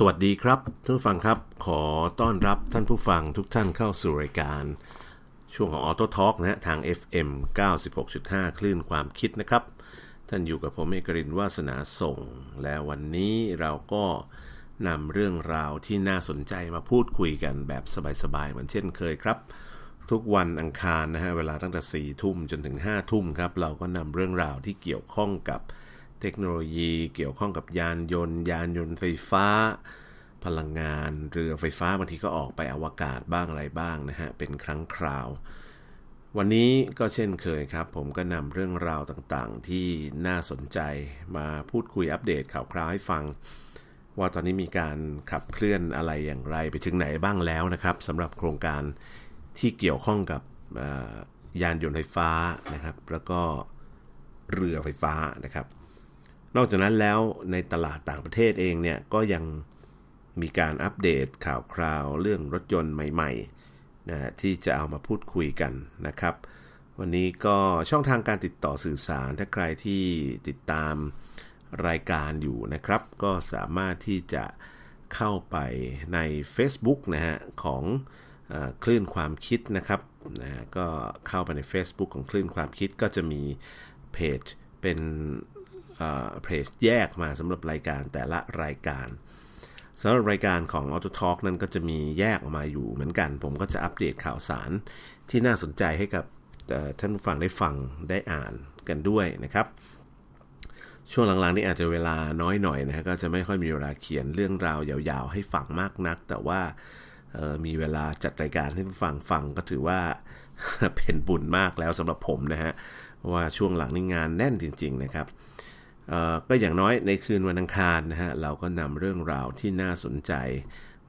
สวัสดีครับท่านผู้ฟังครับ ขอต้อนรับท่านผู้ฟังทุกท่านเข้าสู่รายการ ช่วงของ Auto Talk นะฮะทาง FM 96.5 คลื่นความคิดนะครับ ท่านอยู่กับผมเอกรินวาสนาส่ง และวันนี้เราก็นำเรื่องราวที่น่าสนใจมาพูดคุยกันแบบสบายๆ เหมือนเช่นเคยครับ ทุกวันอังคารนะฮะเวลาตั้งแต่4ทุ่มจนถึง5ทุ่มครับเราก็นำเรื่องราวที่เกี่ยวข้องกับ เทคโนโลยีเกี่ยวข้องกับยานยนต์ ยานยนต์ไฟฟ้า พลังงาน เรือไฟฟ้าบางทีก็ออกไปอวกาศบ้างอะไรบ้างนะฮะ เป็นครั้งคราว วันนี้ก็เช่นเคยครับ ผมก็นำเรื่องราวต่างๆ ที่น่าสนใจมาพูดคุยอัปเดตข่าวคราวให้ฟัง ว่าตอนนี้มีการขับเคลื่อนอะไรอย่างไรไปถึงไหนบ้างแล้วนะครับสำหรับโครงการที่เกี่ยวข้องกับยานยนต์ไฟฟ้านะครับ แล้วก็เรือไฟฟ้านะครับ นอกจากนั้นแล้วในตลาดต่างประเทศเองเนี่ยก็ยังมีการอัปเดตข่าวคราวเรื่องรถยนต์ใหม่ๆนะที่จะเอามาพูดคุยกันนะครับ วันนี้ก็ช่องทางการติดต่อสื่อสารถ้าใครที่ติดตามรายการอยู่นะครับ ก็สามารถที่จะเข้าไปใน Facebook นะฮะของคลื่นความคิดนะครับนะก็เข้าไปใน Facebook ของคลื่นความคิดก็จะมีเพจเป็น เพจแยกมาสำหรับรายการแต่ละรายการสำหรับรายการของ Auto Talk นั้นก็จะมีแยกออกมาอยู่เหมือนกัน ผมก็จะอัปเดตข่าวสารที่น่าสนใจให้กับท่านผู้ฟังได้ฟังได้อ่านกันด้วยนะครับ ช่วงหลังๆนี้อาจจะเวลาน้อยหน่อยนะฮะก็จะไม่ค่อยมีเวลาเขียนเรื่องราวยาวๆ ให้ฟังมากนัก แต่ว่ามีเวลาจัดรายการให้ผู้ฟังฟังก็ถือว่าเป็นบุญมากแล้วสำหรับผมนะฮะว่าช่วงหลังนี้งานแน่นจริง ๆ นะครับ ก็อย่างน้อยในคืนวันอังคารนะฮะเราก็นำเรื่องราวที่น่าสนใจ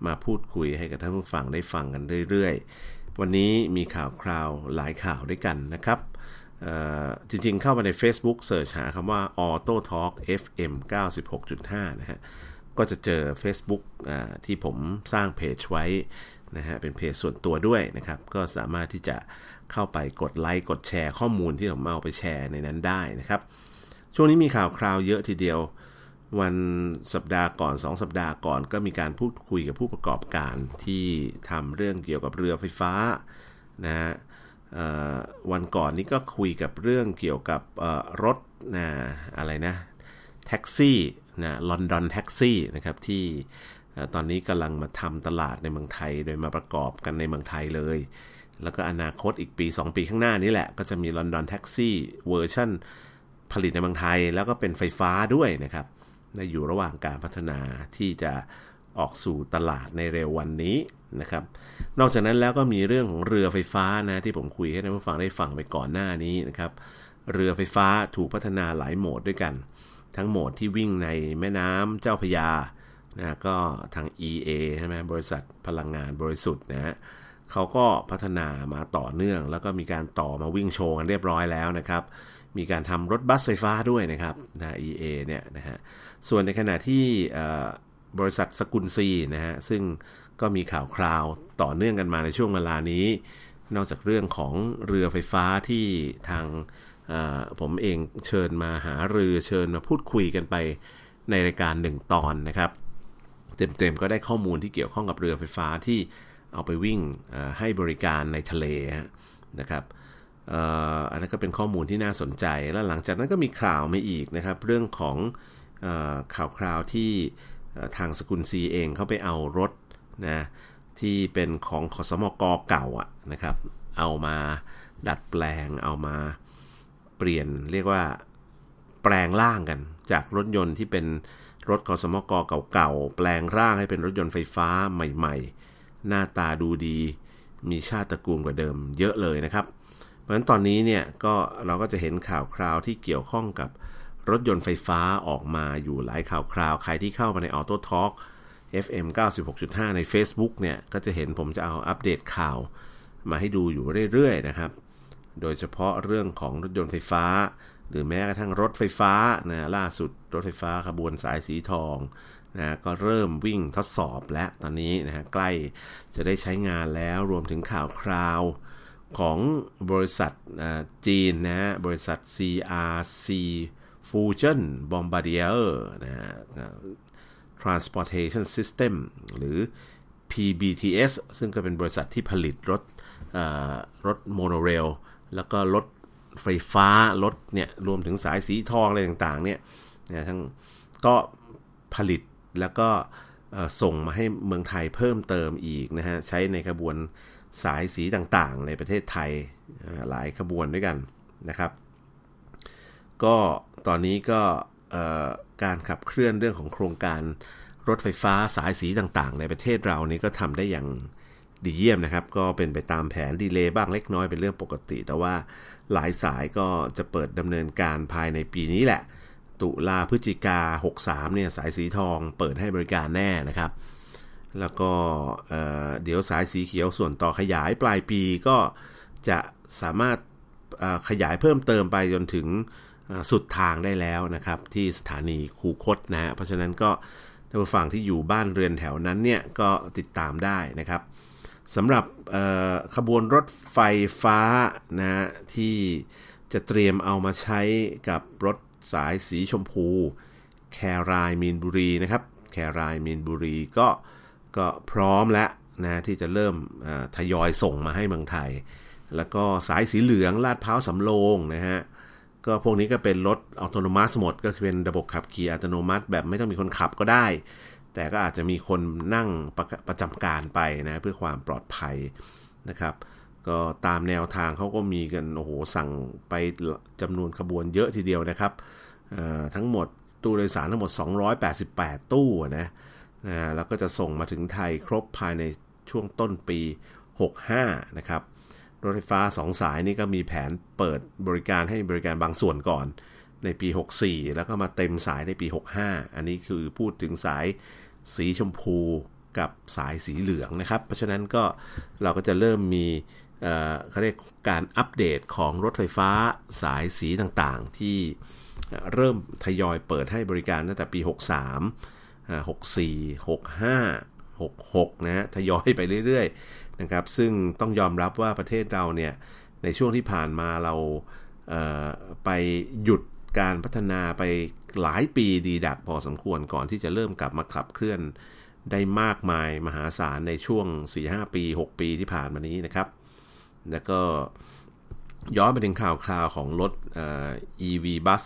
มาพูดคุยให้กับท่านผู้ฟังได้ฟังกันเรื่อยๆ วันนี้มีข่าวคราวหลายข่าวด้วยกันนะครับจริงๆเข้ามาใน Facebook เสิร์ชหาคำว่า Auto Talk FM 96.5 นะฮะก็จะเจอ Facebook ที่ผมสร้างเพจไว้นะฮะเป็นเพจส่วนตัวด้วยนะครับ ก็สามารถที่จะเข้าไปกดไลค์กดแชร์ข้อมูลที่ผมเอาไปแชร์ในนั้นได้นะครับ ช่วงนี้มีข่าวคราวเยอะทีเดียว วันสัปดาห์ก่อน 2 สัปดาห์ก่อนก็มีการพูดคุยกับผู้ประกอบการที่ทำเรื่องเกี่ยวกับเรือไฟฟ้านะฮะวันก่อนนี้ก็คุยกับเรื่องเกี่ยวกับรถนะอะไรนะแท็กซี่นะลอนดอนแท็กซี่นะครับที่ตอนนี้กำลังมาทำตลาดในเมืองไทย โดยมาประกอบกันในเมืองไทยเลย แล้วก็อนาคตอีกปี 2 ปีข้างหน้านี้แหละ ก็จะมีลอนดอนแท็กซี่เวอร์ชัน ผลิตในเมืองไทยแล้วก็เป็นไฟฟ้าด้วยนะครับและอยู่ระหว่างการพัฒนาที่จะออกสู่ตลาดในเร็ววันนี้นะครับ นอกจากนั้นแล้วก็มีเรื่องของเรือไฟฟ้านะที่ผมคุยให้ท่านผู้ฟังได้ฟังไปก่อนหน้านี้นะครับ เรือไฟฟ้าถูกพัฒนาหลายโหมดด้วยกัน ทั้งโหมดที่วิ่งในแม่น้ำเจ้าพยานะก็ทาง EA ใช่ไหมบริษัทพลังงานบริสุทธิ์นะฮะเขาก็พัฒนามาต่อเนื่อง แล้วก็มีการต่อมาวิ่งโชว์กันเรียบร้อยแล้วนะครับ มีการทำรถบัสไฟฟ้าด้วยนะครับนะ EA เนี่ยนะฮะส่วนในขณะที่บริษัทสกุลซีนะฮะซึ่งก็มีข่าวคราวต่อเนื่องกันมาในช่วงเวลานี้ นอกจากเรื่องของเรือไฟฟ้าที่ทางผมเองเชิญมาหาเรือเชิญมาพูดคุยกันไปในรายการหนึ่งตอนนะครับเต็มๆก็ได้ข้อมูลที่เกี่ยวข้องกับเรือไฟฟ้าที่เอาไปวิ่งให้บริการในทะเลนะครับ อันนั้นก็เป็นข้อมูลที่น่าสนใจ แล้วหลังจากนั้นก็มีข่าวมาอีกนะครับ เรื่องของข่าวคราวที่ทางสกุลซีเองเขาไปเอารถนะที่เป็นของขสมกเก่าอะนะครับ เอามาดัดแปลง เอามาเปลี่ยนเรียกว่าแปลงร่างกัน จากรถยนต์ที่เป็นรถขสมกเก่าๆแปลงร่างให้เป็นรถยนต์ไฟฟ้าใหม่ ๆ หน้าตาดูดี มีชาติตระกูลกว่าเดิมเยอะเลยนะครับ ราะฉะนั้นตอนนี้เนี่ยก็เราก็จะเห็นข่าวคราวที่เกี่ยวข้องกับรถยนต์ไฟฟ้าออกมาอยู่หลายข่าวคราว ใครที่เข้ามาใน Auto Talk FM 96.5 ใน Facebook เนี่ยก็จะเห็นผมจะเอาอัปเดตข่าวมาให้ดูอยู่เรื่อยๆนะครับ โดยเฉพาะเรื่องของรถยนต์ไฟฟ้า หรือแม้กระทั่งรถไฟฟ้านะล่าสุดรถไฟฟ้าขบวนสายสีทองนะก็เริ่มวิ่งทดสอบแล้วตอนนี้นะฮะใกล้จะได้ใช้งานแล้วรวมถึงข่าวคราว ของบริษัทจีนนะบริษัท CRC Fusion Bombardier นะ Transportation System หรือ PBTS ซึ่งก็เป็นบริษัทที่ผลิตรถรถโมโนเรล แล้วก็รถไฟฟ้ารถเนี่ยรวมถึงสายสีทองอะไรต่างๆเนี่ยนะทั้งก็ผลิตแล้วก็ส่งมาให้เมืองไทยเพิ่มเติมอีกนะฮะ ใช้ในขบวน สายสีต่างๆ ในประเทศไทยหลายขบวนด้วยกันนะครับ ก็ตอนนี้ก็การขับเคลื่อนเรื่องของโครงการรถไฟฟ้าสายสีต่างๆ ในประเทศเรานี่ก็ทำได้อย่างดีเยี่ยมนะครับ ก็เป็นไปตามแผนดีเลย์บ้างเล็กน้อยเป็นเรื่องปกติ แต่ว่าหลายสายก็จะเปิดดำเนินการภายในปีนี้แหละ ตุลาพฤศจิกา 63เนี่ยสายสีทองเปิดให้บริการแน่นะครับ แล้วก็เดี๋ยวสายสีเขียวส่วนต่อขยายปลายปีก็จะสามารถขยายเพิ่มเติมไปจนถึงสุดทางได้แล้วนะครับ ที่สถานีคูคตนะฮะเพราะฉะนั้นก็ท่านผู้ฟังที่อยู่บ้านเรือนแถวนั้นเนี่ยก็ติดตามได้นะครับสำหรับขบวนรถไฟฟ้านะที่จะเตรียมเอามาใช้กับรถสายสีชมพู แครายมีนบุรีนะครับ แครายมีนบุรีก็ ก็พร้อมแล้วนะที่จะเริ่มทยอยส่งมาให้เมืองไทย แล้วก็สายสีเหลืองลาดพร้าวสำโรงนะฮะก็พวกนี้ก็เป็นรถอัตโนมัติหมด ก็คือเป็นระบบขับขี่อัตโนมัติ แบบไม่ต้องมีคนขับก็ได้ แต่ก็อาจจะมีคนนั่งประประจำการไปนะเพื่อความปลอดภัยนะครับ ก็ตามแนวทางเขาก็มีกันโอ้โหสั่งไปจำนวนขบวนเยอะทีเดียวนะครับทั้งหมดตู้โดยสารทั้งหมด 288 ตู้นะ นะแล้วก็จะส่งมาถึงไทยครบภายในช่วงต้นปี 65 นะครับ รถไฟฟ้า 2 สายนี้ก็มีแผนเปิดบริการให้บริการบางส่วนก่อนในปี 64 แล้วก็มาเต็มสายในปี 65 อันนี้คือพูดถึงสายสีชมพูกับสายสีเหลืองนะครับ เพราะฉะนั้นก็เราก็จะเริ่มมีเขาเรียกการอัปเดตของรถไฟฟ้าสายสีต่างๆ ที่เริ่มทยอยเปิดให้บริการตั้งแต่ปี 63 64 65 66นะฮะทยอยไปเรื่อยๆนะครับซึ่งต้องยอมรับว่าประเทศเราเนี่ยในช่วงที่ผ่านมาเราเไปหยุดการพัฒนาไปหลายปีดีดักพอสมควรก่อนที่จะเริ่มกลับมาขับเคลื่อนได้มากมายมหาศาลในช่วง 4-5 ปี 6 ปีที่ผ่านมานี้นะครับ แล้วก็ย้อนไปถึงข่าวคราวของรถ EV bus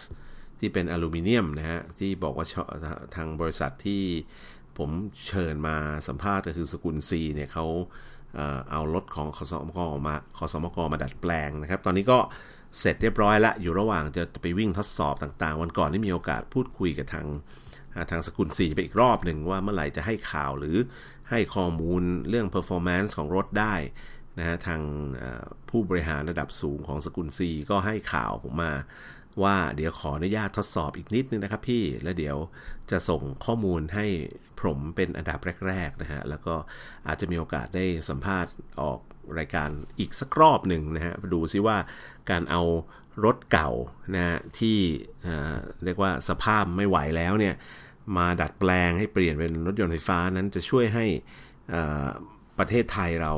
ที่เป็นอลูมิเนียมนะฮะที่บอกว่าทางบริษัทที่ผมเชิญมาสัมภาษณ์ก็คือสกุลซีเนี่ยเขาเอารถของคอสมกมาคอสมกมาดัดแปลงนะครับ ตอนนี้ก็เสร็จเรียบร้อยละอยู่ระหว่างจะไปวิ่งทดสอบต่างๆ วันก่อนที่มีโอกาสพูดคุยกับทางทางสกุลสีไปอีกรอบหนึ่งว่าเมื่อไหร่จะให้ข่าวหรือให้ข้อมูลเรื่อง performance ของรถได้นะฮะทางผู้บริหารระดับสูงของสกุลซีก็ให้ข่าวผมมา ว่าเดี๋ยวขออนุญาตทดสอบอีกนิดนึงนะครับพี่แล้วเดี๋ยวจะส่งข้อมูลให้ผมเป็นอันดับแรกๆนะฮะแล้วก็อาจจะมีโอกาสได้สัมภาษณ์ออกรายการอีกสักรอบหนึ่งนะฮะดูซิว่าการเอารถเก่านะที่เรียกว่าสภาพไม่ไหวแล้วเนี่ยมาดัดแปลงให้เปลี่ยนเป็นรถยนต์ไฟฟ้านั้นจะช่วยให้ประเทศไทยเรา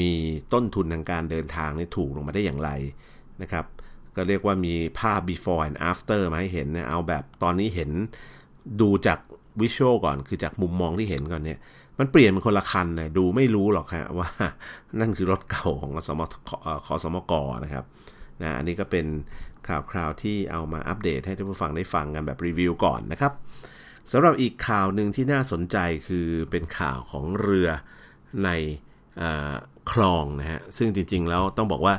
มีต้นทุนทางการเดินทางนี่ถูกลงมาได้อย่างไรนะครับ ก็เรียกว่ามีภาพ before and after มาให้เห็นเนะเอาแบบตอนนี้เห็นดูจากวิชวลก่อนคือจากมุมมองที่เห็นก่อนเนี่ย มันเปลี่ยนเป็นคนละคันเนะดูไม่รู้หรอกฮะว่านั่นคือรถเก่าของสมคอสมกนะครับนะอันนี้ก็เป็นข่าวคราวที่เอามาอัปเดตให้ท่านผู้ฟังได้ฟังกันแบบรีวิวก่อนนะครับสำหรับอีกข่าวหนึ่งที่น่าสนใจคือเป็นข่าวของเรือในคลองนะฮะซึ่งจริงๆแล้วต้องบอกว่า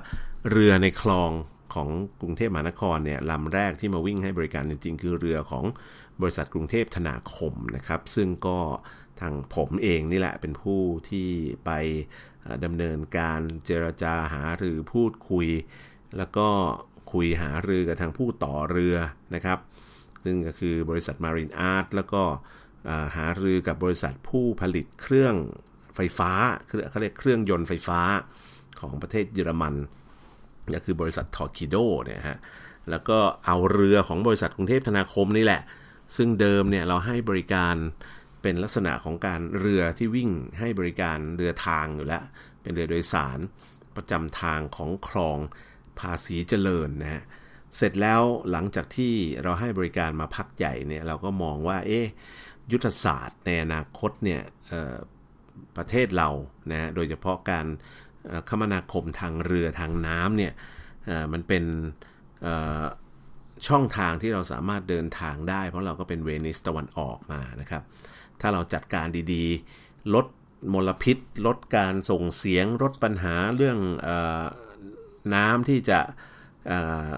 เรือในคลอง ของกรุงเทพมหานครเนี่ยลำแรกที่มาวิ่งให้บริการจริงๆ คือเรือของบริษัทกรุงเทพธนาคมนะครับ ซึ่งก็ทางผมเองนี่แหละเป็นผู้ที่ไปดำเนินการเจรจาหาหรือพูดคุย แล้วก็คุยหารือกับทางผู้ต่อเรือนะครับ ซึ่งก็คือบริษัท Marine Art แล้วก็หารือกับบริษัทผู้ผลิตเครื่องไฟฟ้าเขาเรียกเครื่องยนต์ไฟฟ้าของประเทศเยอรมัน ก็คือบริษัททอร์คิโดเนี่ยฮะแล้วก็เอาเรือของบริษัทกรุงเทพธนาคมนี่แหละ ซึ่งเดิมเนี่ยเราให้บริการเป็นลักษณะของการเรือที่วิ่งให้บริการเรือทางอยู่แล้ว เป็นเรือโดยสารประจำทางของคลองภาษีเจริญนะฮะเสร็จแล้วหลังจากที่เราให้บริการมาพักใหญ่เนี่ยเราก็มองว่าเอ๊ะยุทธศาสตร์ในอนาคตเนี่ยประเทศเรานะโดยเฉพาะการ คมนาคมทางเรือทางน้ำเนี่ยมันเป็นช่องทางที่เราสามารถเดินทางได้ เพราะเราก็เป็นเวนิสตะวันออกมานะครับ ถ้าเราจัดการดีๆ ลดมลพิษ ลดการส่งเสียงลดปัญหาเรื่องอน้ำที่จะ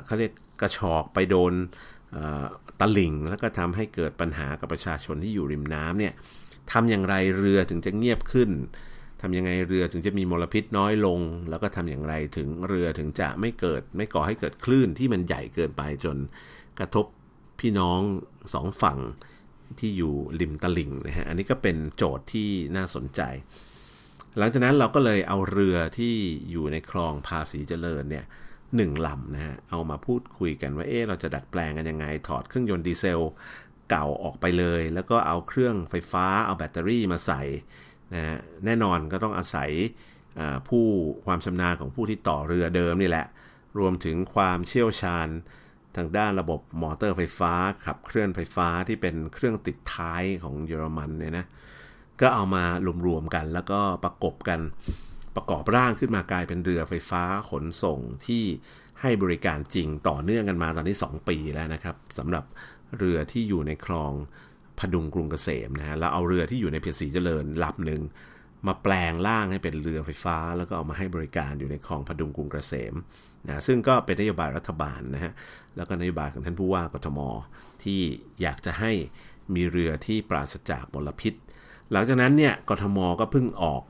เขาเรียกกระชอกไปโดนตลิ่ง แล้วก็ทำให้เกิดปัญหากับประชาชนที่อยู่ริมน้ำเนี่ยทำอย่างไรเรือถึงจะเงียบขึ้น ทำยังไงเรือถึงจะมีมลพิษน้อยลง แล้วก็ทำอย่างไรถึงเรือถึงจะไม่เกิด ไม่ก่อให้เกิดคลื่นที่มันใหญ่เกินไปจนกระทบพี่น้องสองฝั่งที่อยู่ริมตลิ่งนะฮะอันนี้ก็เป็นโจทย์ที่น่าสนใจ หลังจากนั้นเราก็เลยเอาเรือที่อยู่ในคลองภาษีเจริญเนี่ยหนึ่งลำนะฮะเอามาพูดคุยกันว่าเอ๊เราจะดัดแปลงกันยังไง ถอดเครื่องยนต์ดีเซลเก่าออกไปเลย แล้วก็เอาเครื่องไฟฟ้าเอาแบตเตอรี่มาใส่ นะแน่นอนก็ต้องอาศัยผู้ความชำนาญของผู้ที่ต่อเรือเดิมนี่แหละ รวมถึงความเชี่ยวชาญทางด้านระบบมอเตอร์ไฟฟ้า ขับเคลื่อนไฟฟ้าที่เป็นเครื่องติดท้ายของเยอรมันเนี่ยนะก็เอามารวมๆกันแล้วก็ประกบกันประกอบร่างขึ้นมากลายเป็นเรือไฟฟ้าขนส่งที่ให้บริการจริงต่อเนื่องกันมาตอนนี้ 2 ปีแล้วนะครับสำหรับเรือที่อยู่ในคลอง พดุงกรุงเกษมนะฮะแล้วเอาเรือที่อยู่ในเพชรศรีเจริญลำหนึ่งมาแปลงร่างให้เป็นเรือไฟฟ้า แล้วก็เอามาให้บริการอยู่ในคลองพดุงกรุงเกษมนะซึ่งก็เป็นนโยบายรัฐบาลนะฮะแล้วก็นโยบายของท่านผู้ว่ากทม ที่อยากจะให้มีเรือที่ปราศจากมลพิษ หลังจากนั้นเนี่ยกทมก็เพิ่งออก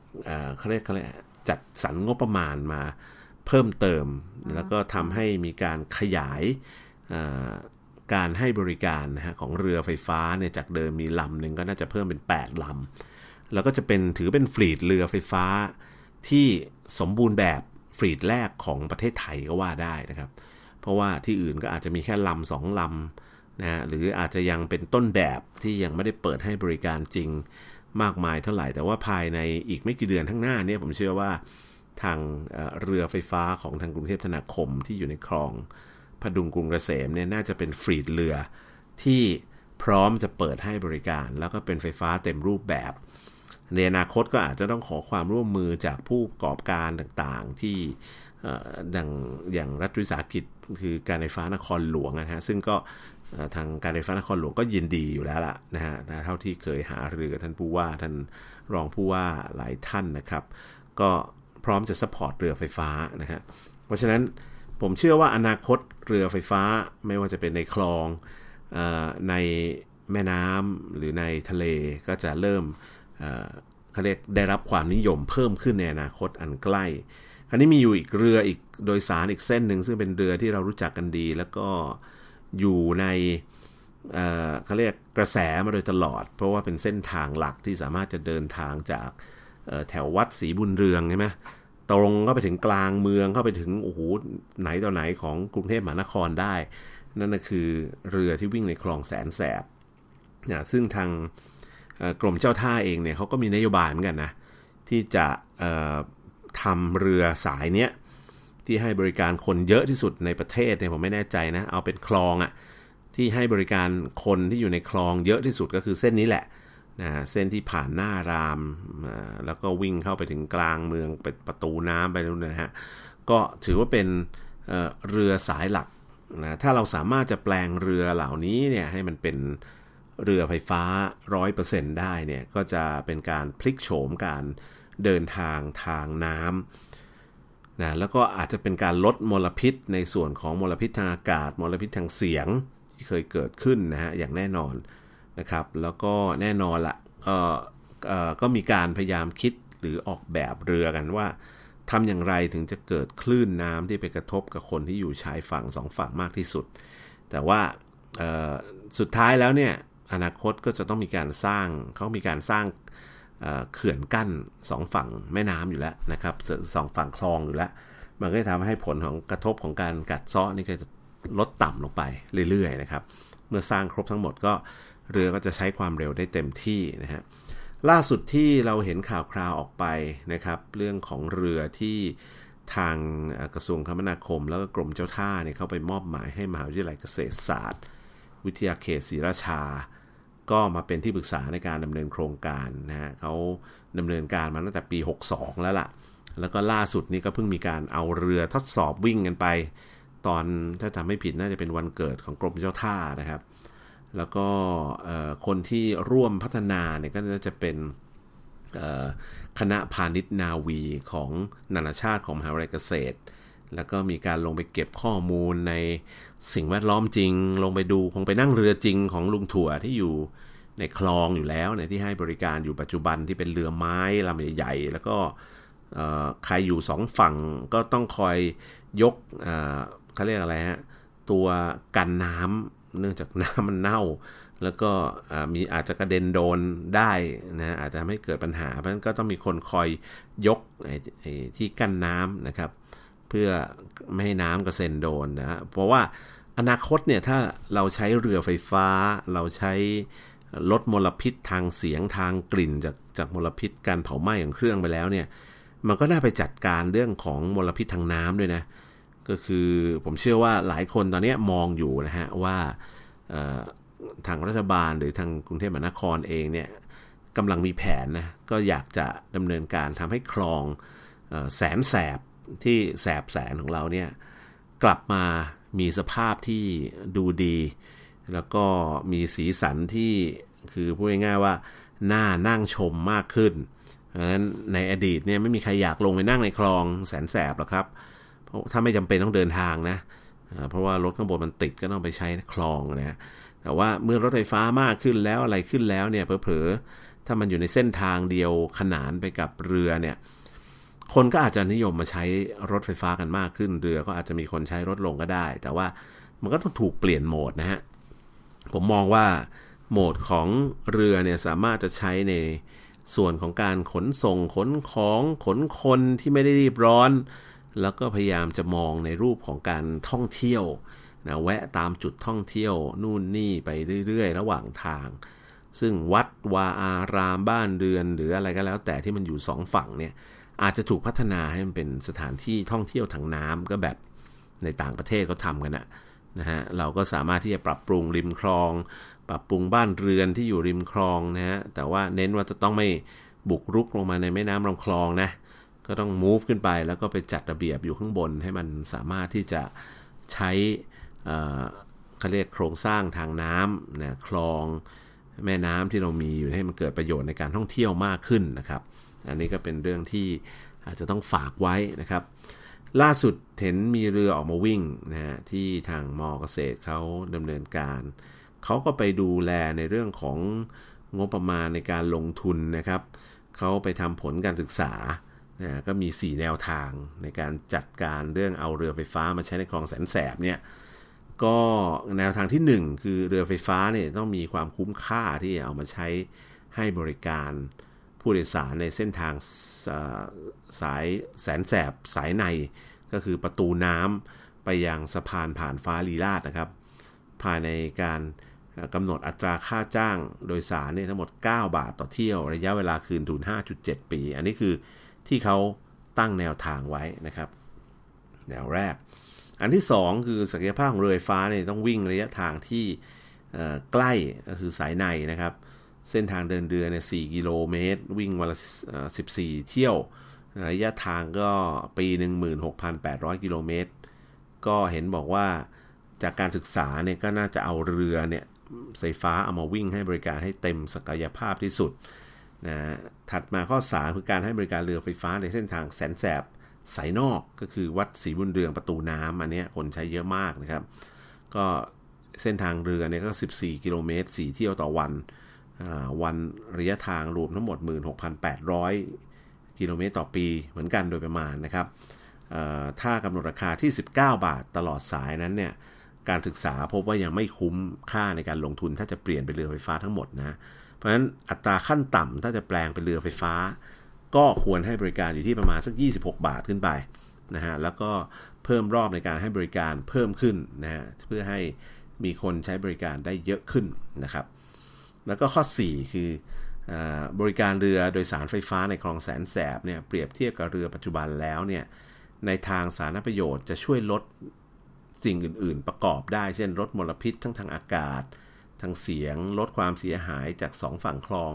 เขาเรียกเขาเรียกจัดสรรงบประมาณมาเพิ่มเติม แล้วก็ทำให้มีการขยาย การให้บริการนะฮะของเรือไฟฟ้าเนี่ยจากเดิมมีลำหนึ่งก็น่าจะเพิ่มเป็น 8 ลำ แล้วก็จะเป็นถือเป็นฟลีดเรือไฟฟ้า ที่สมบูรณ์แบบฟลีดแรกของประเทศไทยก็ว่าได้นะครับ เพราะว่าที่อื่นก็อาจจะมีแค่ลำสองลำนะหรืออาจจะยังเป็นต้นแบบที่ยังไม่ได้เปิดให้บริการจริงมากมายเท่าไหร่ แต่ว่าภายในอีกไม่กี่เดือนข้างหน้าเนี่ยผมเชื่อว่าทางเรือไฟฟ้าของทางกรุงเทพธนาคมที่อยู่ในคลอง พดุงกรุงเกษมเนี่ยน่าจะเป็นฟรีดเรือที่พร้อมจะเปิดให้บริการ แล้วก็เป็นไฟฟ้าเต็มรูปแบบ ในอนาคตก็อาจจะต้องขอความร่วมมือจากผู้ประกอบการต่างๆ ที่ดังอย่างรัฐวิสาหกิจคือการไฟฟ้านครหลวงนะฮะซึ่งก็ทางการไฟฟ้านครหลวงก็ยินดีอยู่แล้วล่ะนะฮะเท่าที่เคยหารือกับท่านผู้ว่าท่านรองผู้ว่าหลายท่านนะครับ ก็พร้อมจะสปอร์ตเรือไฟฟ้านะฮะเพราะฉะนั้น ผมเชื่อว่าอนาคตเรือไฟฟ้าไม่ว่าจะเป็นในคลองอในแม่น้ำหรือในทะเลก็จะเริ่มเขาเรียกได้รับความนิยมเพิ่มขึ้นในอนาคตอันใกล้คราวนี้มีอยู่อีกเรืออีกโดยสารอีกเส้นหนึ่งซึ่งเป็นเรือที่เรารู้จักกันดี แล้วก็อยู่ในเขาเรียกกระแสมาโดยตลอด เพราะว่าเป็นเส้นทางหลักที่สามารถจะเดินทางจากแถววัดศรีบุญเรืองใช่ไหม ตรงก็ไปถึงกลางเมืองเข้าไปถึงโอ้โหไหนต่อไหนของกรุงเทพมหานครได้ นั่นก็คือเรือที่วิ่งในคลองแสนแสบนะซึ่งทางกรมเจ้าท่าเองเนี่ยเขาก็มีนโยบายเหมือนกันนะที่จะทำเรือสายเนี้ยที่ให้บริการคนเยอะที่สุดในประเทศเนี่ยผมไม่แน่ใจนะเอาเป็นคลองอะ่ะที่ให้บริการคนที่อยู่ในคลองเยอะที่สุดก็คือเส้นนี้แหละ นะเส้นที่ผ่านหน้ารามแล้วก็วิ่งเข้าไปถึงกลางเมืองไปประตูน้ำไปนู่นนะฮะก็ถือว่าเป็นเรือสายหลักนะถ้าเราสามารถจะแปลงเรือเหล่านี้เนี่ยให้มันเป็นเรือไฟฟ้า 100%ได้เนี่ยก็จะเป็นการพลิกโฉมการเดินทางทางน้ำนะแล้วก็อาจจะเป็นการลดมลพิษในส่วนของมลพิษทางอากาศ มลพิษทางเสียงที่เคยเกิดขึ้นนะฮะอย่างแน่นอน นะครับ แล้วก็แน่นอนละก็มีการพยายามคิดหรือออกแบบเรือกันว่าทำอย่างไรถึงจะเกิดคลื่นน้ำที่ไปกระทบกับคนที่อยู่ชายฝั่งสองฝั่งมากที่สุด แต่ว่าสุดท้ายแล้วเนี่ยอนาคตก็จะต้องมีการสร้างเขามีการสร้างเขื่อนกั้นสองฝั่งแม่น้ำอยู่แล้วนะครับสองฝั่งคลองอยู่แล้ว มันก็จะทำให้ผลของกระทบของการกัดเซาะนี่ก็จะลดต่ำลงไปเรื่อยๆนะครับ เมื่อสร้างครบทั้งหมดก็ เรือก็จะใช้ความเร็วได้เต็มที่นะฮะล่าสุดที่เราเห็นข่าวคราวออกไปนะครับเรื่องของเรือที่ทางกระทรวงคมนาคม แล้วก็กรมเจ้าท่าเนี่ยเขาไปมอบหมายให้มหาวิทยาลัยเกษตรศาสตร์ วิทยาเขตศรีราชา ก็มาเป็นที่ปรึกษาในการดำเนินโครงการนะฮะเขาดำเนินการมาตั้งแต่ปี 62 แล้วล่ะ แล้วก็ล่าสุดนี้ก็เพิ่งมีการเอาเรือทดสอบวิ่งกันไป ตอนถ้าทำไม่ผิดน่าจะเป็นวันเกิดของกรมเจ้าท่านะครับ แล้วก็คนที่ร่วมพัฒนาเนี่ยก็จะเป็นคณะพาณิชย์นาวีของนานาชาติของมหาวิทยาลัยเกษตร แล้วก็มีการลงไปเก็บข้อมูลในสิ่งแวดล้อมจริง ลงไปดูคงไปนั่งเรือจริงของลุงถั่วที่อยู่ในคลองอยู่แล้วเนี่ยที่ให้บริการอยู่ปัจจุบันที่เป็นเรือไม้ลำใหญ่ๆแล้วก็ใครอยู่สองฝั่งก็ต้องคอยยกเขาเรียกอะไรฮะตัวกันน้ำ เนื่องจากน้ำมันเน่า แล้วก็มีอาจจะกระเด็นโดนได้นะอาจจะทำให้เกิดปัญหา เพราะฉะนั้นก็ต้องมีคนคอยยกที่กั้นน้ำนะครับ เพื่อไม่ให้น้ำกระเซ็นโดนนะเพราะว่าอนาคตเนี่ยถ้าเราใช้เรือไฟฟ้า เราใช้ลดมลพิษทางเสียงทางกลิ่นจากจากมลพิษการเผาไหม้ของเครื่องไปแล้วเนี่ยมันก็ได้ไปจัดการเรื่องของมลพิษทางน้ำด้วยนะ ก็คือผมเชื่อว่าหลายคนตอนนี้มองอยู่นะฮะว่าทางรัฐบาลหรือทางกรุงเทพมหานครเองเนี่ยกำลังมีแผนนะก็อยากจะดำเนินการทำให้คลองแสนแสบที่แสบแสนของเราเนี่ยกลับมามีสภาพที่ดูดี แล้วก็มีสีสันที่คือพูดง่ายๆว่าหน้านั่งชมมากขึ้นเพราะฉะนั้นในอดีตเนี่ยไม่มีใครอยากลงไปนั่งในคลองแสนแสบหรอกครับเพราะถ้าไม่จำเป็นต้องเดินทางนะเพราะว่ารถข้างบนมันติดก็ต้องไปใช้คลองนะแต่ว่าเมื่อรถไฟฟ้ามากขึ้นแล้วอะไรขึ้นแล้วเนี่ยเผลอๆถ้ามันอยู่ในเส้นทางเดียวขนานไปกับเรือเนี่ยคนก็อาจจะนิยมมาใช้รถไฟฟ้ากันมากขึ้น เรือก็อาจจะมีคนใช้รถลงก็ได้ แต่ว่ามันก็ต้องถูกเปลี่ยนโหมดนะฮะผมมองว่าโหมดของเรือเนี่ยสามารถจะใช้ในส่วนของการขนส่งขนของขนคนที่ไม่ได้รีบร้อน แล้วก็พยายามจะมองในรูปของการท่องเที่ยวนะแวะตามจุดท่องเที่ยวนู่นนี่ไปเรื่อยๆ ระหว่างทาง ซึ่งวัดวาอารามบ้านเรือน หรืออะไรก็แล้ว แต่ที่มันอยู่สองฝั่งเนี่ยอาจจะถูกพัฒนาให้มันเป็นสถานที่ท่องเที่ยวทางน้ำก็แบบในต่างประเทศเขาทำกันนะนะฮะเราก็สามารถที่จะปรับปรุงริมคลอง ปรับปรุงบ้านเรือนที่อยู่ริมคลองนะฮะแต่ว่าเน้นว่าจะต้องไม่บุกรุกลงมาในแม่น้ำลำคลองนะ ก็ต้อง move ขึ้นไปแล้วก็ไปจัดระเบียบอยู่ข้างบน ให้มันสามารถที่จะใช้เขาเรียกโครงสร้างทางน้ำนะคลองแม่น้ำที่เรามีอยู่ให้มันเกิดประโยชน์ในการท่องเที่ยวมากขึ้นนะครับ อันนี้ก็เป็นเรื่องที่อาจจะต้องฝากไว้นะครับ ล่าสุดเห็นมีเรือออกมาวิ่งนะฮะที่ทางมอเกษตรเขาดำเนินการ เขาก็ไปดูแลในเรื่องของงบประมาณในการลงทุนนะครับ เขาไปทำผลการศึกษา นะก็มี 4 แนวทางในการจัดการเรื่องเอาเรือไฟฟ้ามาใช้ในคลองแสนแสบเนี่ยก็แนวทางที่ 1 คือเรือไฟฟ้าเนี่ยต้องมีความคุ้มค่าที่เอามาใช้ให้บริการผู้โดยสารในเส้นทางสายแสนแสบสายใน ก็คือประตูน้ำไปยังสะพานผ่านฟ้าลีลาดนะครับ ภายในการกำหนดอัตราค่าจ้างโดยสารเนี่ยทั้งหมด 9 บาทต่อเที่ยว ระยะเวลาคืนทุน 5.7 ปี อันนี้คือ ที่เขาตั้งแนวทางไว้นะครับ แนวแรก อันที่ 2 คือศักยภาพของเรือไฟฟ้าเนี่ยต้องวิ่งระยะทางที่ใกล้ก็คือสายในนะครับ เส้นทางเดินเรือเนี่ย4กิโลเมตร วิ่งวันละ14เที่ยว ระยะทางก็ปีหนึ่ง16,800 กิโลเมตร ก็เห็นบอกว่าจากการศึกษาเนี่ยก็น่าจะเอาเรือเนี่ยไฟฟ้าเอามาวิ่งให้บริการให้เต็มศักยภาพที่สุด นะถัดมาข้อ 3 คือการให้บริการเรือไฟฟ้าในเส้นทางแสนแสบสายนอกก็คือวัดศรีบุญเรืองประตูน้ำอันนี้คนใช้เยอะมากนะครับ ก็เส้นทางเรือเนี่ยก็ 14 กิโลเมตร 4 เที่ยวต่อวัน วันระยะทางรวมทั้งหมด 16,800 กิโลเมตรต่อปีเหมือนกันโดยประมาณนะครับถ้ากำหนดราคาที่ 19 บาทตลอดสายนั้นเนี่ยการศึกษาพบว่ายังไม่คุ้มค่าในการลงทุนถ้าจะเปลี่ยนเป็นเรือไฟฟ้าทั้งหมดนะ ราะฉะนั้นอัตราขั้นต่ำถ้าจะแปลงเป็นเรือไฟฟ้า ก็ควรให้บริการอยู่ที่ประมาณสัก 26 บาทขึ้นไปนะฮะแล้วก็เพิ่มรอบในการให้บริการเพิ่มขึ้นนะฮะเพื่อให้มีคนใช้บริการได้เยอะขึ้นนะครับ แล้วก็ข้อ 4 คือบริการเรือโดยสารไฟฟ้าในคลองแสนแสบเนี่ยเปรียบเทียบกับเรือปัจจุบันแล้วเนี่ยในทางสาธารณประโยชน์จะช่วยลดสิ่งอื่น ๆ ประกอบได้ เช่นลดมลพิษทั้งทางอากาศ ทางเสียงลดความเสียหายจาก 2 ฝั่งคลอง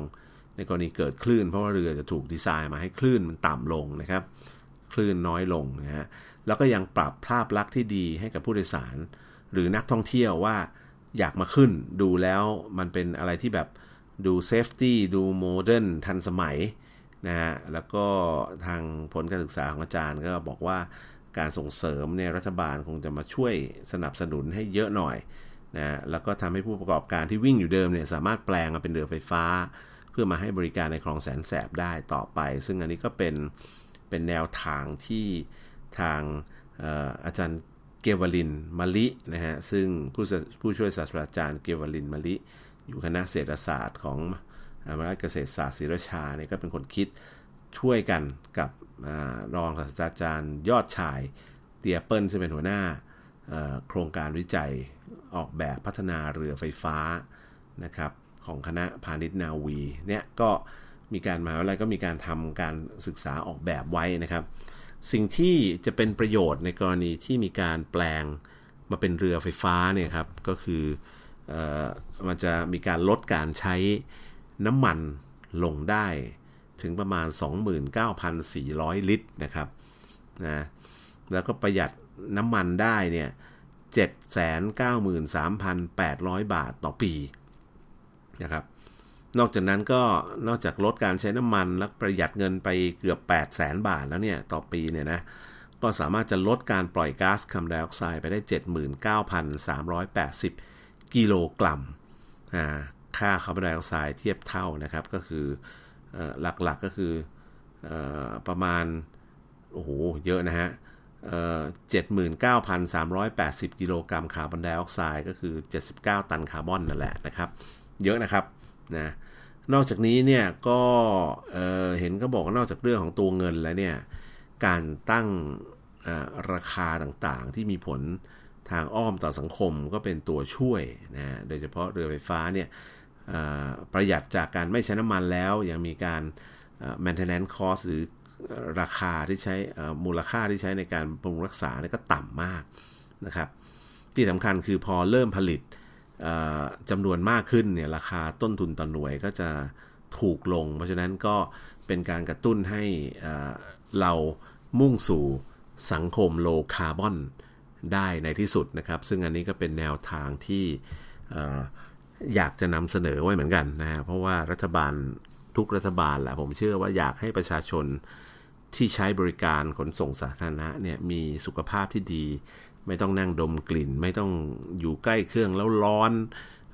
ในกรณีเกิดคลื่น เพราะว่าเรือจะถูกดีไซน์มาให้คลื่นมันต่ำลงนะครับ คลื่นน้อยลงนะฮะแล้วก็ยังปรับภาพลักษณ์ที่ดีให้กับผู้โดยสาร หรือนักท่องเที่ยวว่าอยากมาขึ้นดูแล้วมันเป็นอะไรที่แบบดู safety ดู modern ทันสมัยนะฮะแล้วก็ทางผลการศึกษาของอาจารย์ก็บอกว่าการส่งเสริมเนี่ยรัฐบาลคงจะมาช่วยสนับสนุนให้เยอะหน่อย นะแล้วก็ทำให้ผู้ประกอบการที่วิ่งอยู่เดิมเนี่ยสามารถแปลงมาเป็นเรือไฟฟ้า เพื่อมาให้บริการในคลองแสนแสบได้ต่อไป ซึ่งอันนี้ก็เป็นเป็นแนวทางที่ทางอาจารย์เกวลินมาลินะฮะซึ่งผู้ผู้ช่วยศาสตราจารย์เกวลินมาลิ อยู่คณะเศรษฐศาสตร์ของมหาวิทยาลัยเกษตรศาสตร์ศิริชาเนี่ยก็เป็นคนคิดช่วยกันกับรองศาสตราจารย์ยอดชายเตียเปิลซึ่งเป็นหัวหน้าโครงการวิจัย ออกแบบพัฒนาเรือไฟฟ้านะครับของคณะพาณิชย์นาวีเนี่ยก็มีการมาอะไรก็มีการทำการศึกษาออกแบบไว้นะครับ สิ่งที่จะเป็นประโยชน์ในกรณีที่มีการแปลงมาเป็นเรือไฟฟ้าเนี่ยครับก็คืออมันจะมีการลดการใช้น้ำมันลงได้ถึงประมาณ 29,400 ลิตรนะครับนะแล้วก็ประหยัดน้ำมันได้เนี่ย 793,800 บาทต่อปีนะครับ นอกจากนั้นก็นอกจากลดการใช้น้ำมันและประหยัดเงินไปเกือบ8 0 0 0 0 0 บาทแล้วเนี่ย ต่อปีเนี่ยนะ ก็สามารถจะลดการปล่อยก๊าซคาร์บอนไดออกไซด์ไปได้ 79,380 กิโลกรัมค่าคาร์บอนไดออกไซด์เทียบเท่านะครับ ก็คือหลักๆกก็คืออประมาณ โอ้โห เยอะนะฮะ 79,380 กิโลกรัมคาร์บอนไดออกไซด์ก็คือ 79 ตันคาร์บอนนั่นแหละนะครับ เยอะนะครับนะนอกจากนี้เนี่ยก็เเห็นก็บอกนอกจากเรื่องของตัวเงินแล้วเนี่ยการตั้งราคาต่างๆ ที่มีผลทางอ้อมต่อสังคมก็เป็นตัวช่วยนะโดยเฉพาะเรือไฟฟ้าเนี่ยประหยัดจากการไม่ใช้น้ำมันแล้ว ยังมีการ maintenance cost หรือ ราคาที่ใช้มูลค่าที่ใช้ในการบำรุงรักษาเนี่ยก็ต่ำมากนะครับ ที่สำคัญคือพอเริ่มผลิตจำนวนมากขึ้นเนี่ยราคาต้นทุนต่อหน่วยก็จะถูกลง เพราะฉะนั้นก็เป็นการกระตุ้นให้เรามุ่งสู่สังคมโลคาร์บอนได้ในที่สุดนะครับ ซึ่งอันนี้ก็เป็นแนวทางที่อยากจะนำเสนอไว้เหมือนกันนะเพราะว่ารัฐบาลทุกรัฐบาลแหละผมเชื่อว่าอยากให้ประชาชน ที่ใช้บริการขนส่งสาธารณะเนี่ยมีสุขภาพที่ดี ไม่ต้องนั่งดมกลิ่น ไม่ต้องอยู่ใกล้เครื่องแล้วร้อน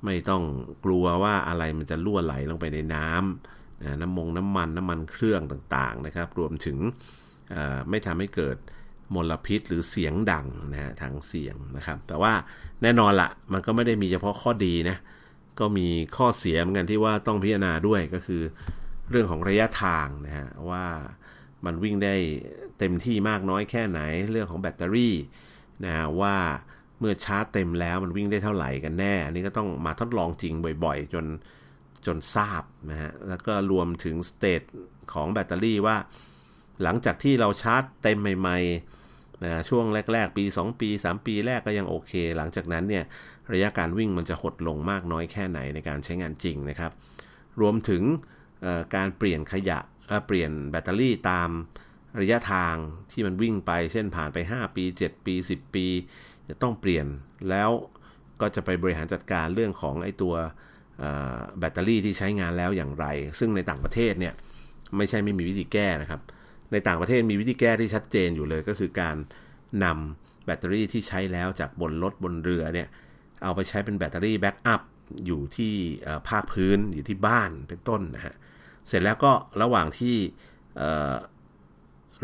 ไม่ต้องกลัวว่าอะไรมันจะล่วไหลลงไปในน้ำนะน้ำมงน้ำมันน้ำมันเครื่องต่างๆนะครับ รวมถึงไม่ทำให้เกิดมลพิษหรือเสียงดังนะฮะทางเสียงนะครับ แต่ว่าแน่นอนละมันก็ไม่ได้มีเฉพาะข้อดีนะก็มีข้อเสียเหมือนกันที่ว่าต้องพิจารณาด้วยก็คือ เรื่องของระยะทางนะฮะว่า มันวิ่งได้เต็มที่มากน้อยแค่ไหนเรื่องของแบตเตอรี่นะว่าเมื่อชาร์จเต็มแล้วมันวิ่งได้เท่าไหร่กันแน่ อันนี้ก็ต้องมาทดลองจริงบ่อยๆ จนจนทราบนะฮะแล้วก็รวมถึงสเตตของแบตเตอรี่ว่า หลังจากที่เราชาร์จเต็มใหม่ๆนะช่วงแรก ๆ ปี 2 ปี 3 ปีแรกก็ยังโอเค หลังจากนั้นเนี่ยระยะการวิ่งมันจะหดลงมากน้อยแค่ไหนในการใช้งานจริงนะครับ รวมถึงการเปลี่ยนขยะ เปลี่ยนแบตเตอรี่ตามระยะทางที่มันวิ่งไป เช่นผ่านไป 5 ปี 7 ปี 10 ปี จะต้องเปลี่ยนแล้วก็จะไปบริหารจัดการเรื่องของไอ้ตัวแบตเตอรี่ที่ใช้งานแล้วอย่างไร ซึ่งในต่างประเทศเนี่ยไม่ใช่ไม่มีวิธีแก้นะครับ ในต่างประเทศมีวิธีแก้ที่ชัดเจนอยู่เลยก็คือการนำแบตเตอรี่ที่ใช้แล้วจากบนรถบนเรือเนี่ยเอาไปใช้เป็นแบตเตอรี่ backup อยู่ที่ภาคพื้นอยู่ที่บ้านเป็นต้นนะฮะเสร็จแล้วก็ระหว่างที่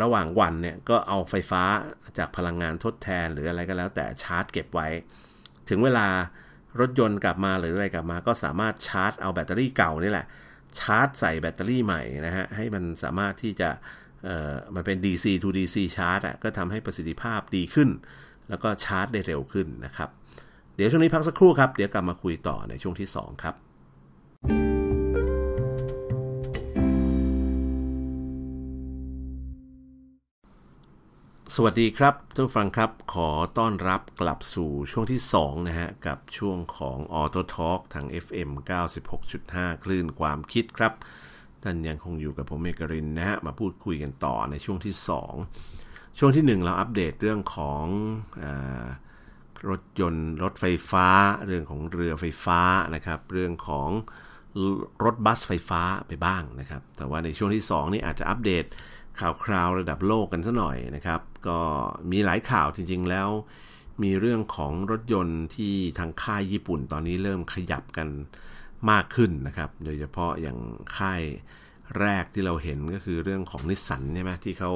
ระหว่างวันเนี่ยก็เอาไฟฟ้าจากพลังงานทดแทนหรืออะไรก็แล้วแต่ชาร์จเก็บไว้ ถึงเวลารถยนต์กลับมาหรืออะไรกลับมา ก็สามารถชาร์จเอาแบตเตอรี่เก่านี่แหละชาร์จใส่แบตเตอรี่ใหม่นะฮะให้มันสามารถที่จะมันเป็น DC to DC ชาร์จอะก็ทำให้ประสิทธิภาพดีขึ้น แล้วก็ชาร์จได้เร็วขึ้นนะครับ เดี๋ยวช่วงนี้พักสักครู่ครับ เดี๋ยวกลับมาคุยต่อในช่วงที่ 2 ครับ สวัสดีครับท่านฟังครับ ขอต้อนรับกลับสู่ช่วงที่ 2 นะฮะ กับช่วงของ Auto Talk ทาง FM 96.5 คลื่นความคิดครับ ท่านยังคงอยู่กับผมเอกรินนะฮะ มาพูดคุยกันต่อในช่วงที่ 2 ช่วงที่ 1 เราอัปเดตเรื่องของอรถยนต์ รถไฟฟ้า เรื่องของเรือไฟฟ้านะครับ เรื่องของรถบัสไฟฟ้าไปบ้างนะครับ แต่ว่าในช่วงที่ 2 นี่อาจจะอัปเดต ข่าวคราวระดับโลกกันซะหน่อยนะครับ ก็มีหลายข่าวจริงๆแล้ว มีเรื่องของรถยนต์ที่ทางค่ายญี่ปุ่นตอนนี้เริ่มขยับกันมากขึ้นนะครับ โดยเฉพาะอย่างค่ายแรกที่เราเห็นก็คือเรื่องของนิสสันใช่ไหมที่เขา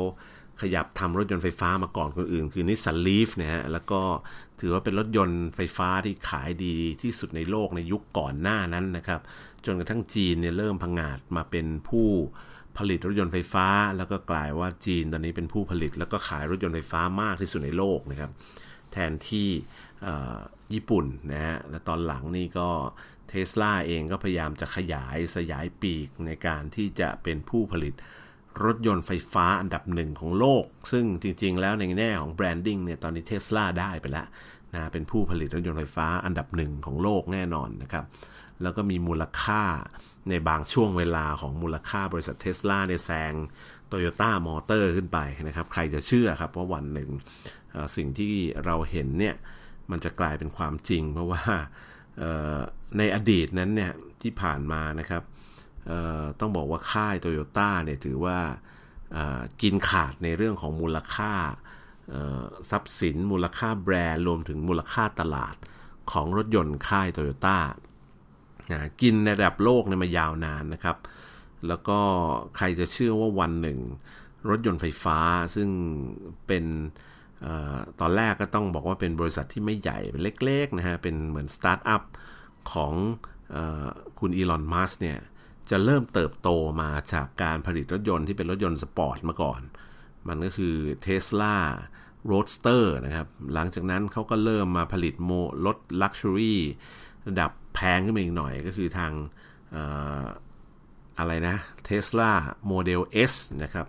ขยับทำรถยนต์ไฟฟ้ามาก่อนคนอื่น คือนิสสันลีฟนะฮะแล้วก็ถือว่าเป็นรถยนต์ไฟฟ้าที่ขายดีที่สุดในโลกในยุคก่อนหน้านั้นนะครับ จนกระทั่งจีนเนี่ยเริ่มพังงาดมาเป็นผู้ผ ผลิตรถยนต์ไฟฟ้า แล้วก็กลายว่าจีนตอนนี้เป็นผู้ผลิต แล้วก็ขายรถยนต์ไฟฟ้ามากที่สุดในโลกนะครับ แทนที่ญี่ปุ่นนะฮะและตอนหลังนี่ก็เทสลาเองก็พยายามจะขยายสยายปีกในการที่จะเป็นผู้ผลิตรถยนต์ไฟฟ้าอันดับหนึ่งของโลก ซึ่งจริงๆ แล้วในแง่ของ branding เนี่ยตอนนี้เทสลาได้ไปแล้วนะเป็นผู้ผลิตรถยนต์ไฟฟ้าอันดับหนึ่งของโลกแน่นอนนะครับ แล้วก็มีมูลค่า ในบางช่วงเวลาของมูลค่าบริษัทเทสลาเนี่ยแซงโตโยต้ามอเตอร์ขึ้นไปนะครับ ใครจะเชื่อครับว่าวันหนึ่งสิ่งที่เราเห็นเนี่ย มันจะกลายเป็นความจริง เพราะว่าในอดีตนั้นเนี่ย ที่ผ่านมานะครับต้องบอกว่าค่ายโตโยต้าเนี่ยถือว่ากินขาดในเรื่องของมูลค่าทรัพย์สิน มูลค่าแบรนด์รวมถึงมูลค่าตลาดของรถยนต์ค่ายโตโยต้า นะกินในระดับโลกเนี่ยมายาวนานนะครับ แล้วก็ใครจะเชื่อว่าวันหนึ่ง รถยนต์ไฟฟ้าซึ่งเป็นอตอนแรกก็ต้องบอกว่าเป็นบริษัทที่ไม่ใหญ่ เป็นเล็กๆนะฮะ เป็นเหมือนสตาร์ทอัพของอคุณอีลอน มัสก์เนี่ย จะเริ่มเติบโตมาจากการผลิตรถยนต์ที่เป็นรถยนต์สปอร์ตมาก่อน มันก็คือ Tesla Roadster นะครับ หลังจากนั้นเขาก็เริ่มมาผลิตโมรถ luxury ระดับ พงขึ้นมาอีกหน่อยก็คือทางอะไรนะ Tesla Model S นะครับ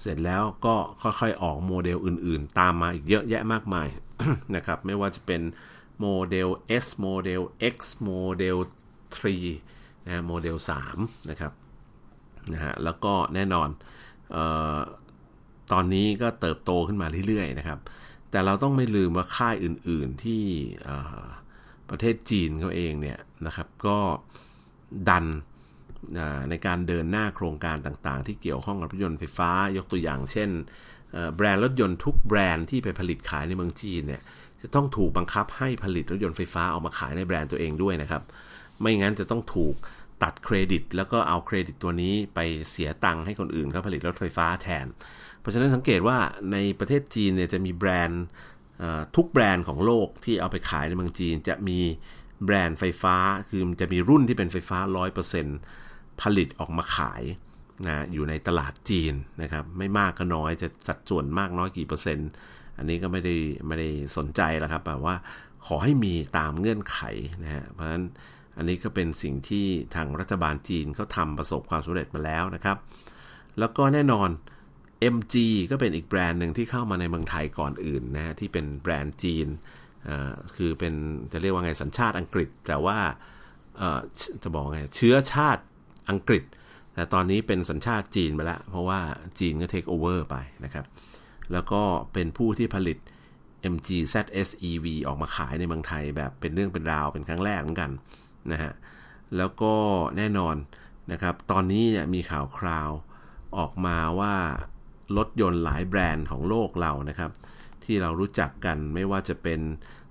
เสร็จแล้วก็ค่อยๆ ออกโมเดลอื่นๆ ตามมาอีกเยอะแยะมากมายนะครับ ไม่ว่าจะเป็นโมเดล S โมเดล X โมเดล3นะโมเดล3นะครับนะฮะแล้วก็แน่นอนออตอนนี้ก็เติบโตขึ้นมาเรื่อยๆนะครับ แต่เราต้องไม่ลืมว่าค่ายอื่นๆที่ ประเทศจีนเขาเองเนี่ยนะครับ ก็ดันในการเดินหน้าโครงการต่างๆ ที่เกี่ยวข้องกับรถยนต์ไฟฟ้ายกตัวอย่าง เช่นแบรนด์รถยนต์ทุกแบรนด์ที่ไปผลิตขายในเมืองจีนเนี่ยจะต้องถูกบังคับให้ผลิตรถยนต์ไฟฟ้าออกมาขายในแบรนด์ตัวเองด้วยนะครับ ไม่งั้นจะต้องถูกตัดเครดิต แล้วก็เอาเครดิตตัวนี้ไปเสียตังค์ให้คนอื่นเขาผลิตรถไฟฟ้าแทน เพราะฉะนั้นสังเกตว่าในประเทศจีนเนี่ยจะมีแบรนด์ ทุกแบรนด์ของโลกที่เอาไปขายในเมืองจีน จะมีแบรนด์ไฟฟ้า คือจะมีรุ่นที่เป็นไฟฟ้า 100%ผลิตออกมาขายนะอยู่ในตลาดจีนนะครับ ไม่มากก็น้อยจะสัดส่วนมากน้อยกี่เปอร์เซ็นต์ อันนี้ก็ไม่ได้ไม่ได้สนใจแล้วครับแบบว่าขอให้มีตามเงื่อนไขนะฮะเพราะฉะนั้นอันนี้ก็เป็นสิ่งที่ทางรัฐบาลจีนเขาทำประสบความสำเร็จมาแล้วนะครับ แล้วก็แน่นอน MG ก็เป็นอีกแบรนด์หนึ่งที่เข้ามาในเมืองไทยก่อนอื่นนะที่เป็นแบรนด์จีนคือเป็นจะเรียกว่าไงสัญชาติอังกฤษ แต่ว่าจะบอกไงเชื้อชาติอังกฤษ แต่ตอนนี้เป็นสัญชาติจีนไปแล้วเพราะว่าจีนก็เทคโอเวอร์ไปนะครับ แล้วก็เป็นผู้ที่ผลิต MG ZS EV ออกมาขายในเมืองไทยแบบเป็นเรื่องเป็นราวเป็นครั้งแรกเหมือนกันนะฮะแล้วก็แน่นอนนะครับ ตอนนี้มีข่าวคราวออกมาว่า รถยนต์หลายแบรนด์ของโลกเรานะครับ ที่เรารู้จักกันไม่ว่าจะเป็น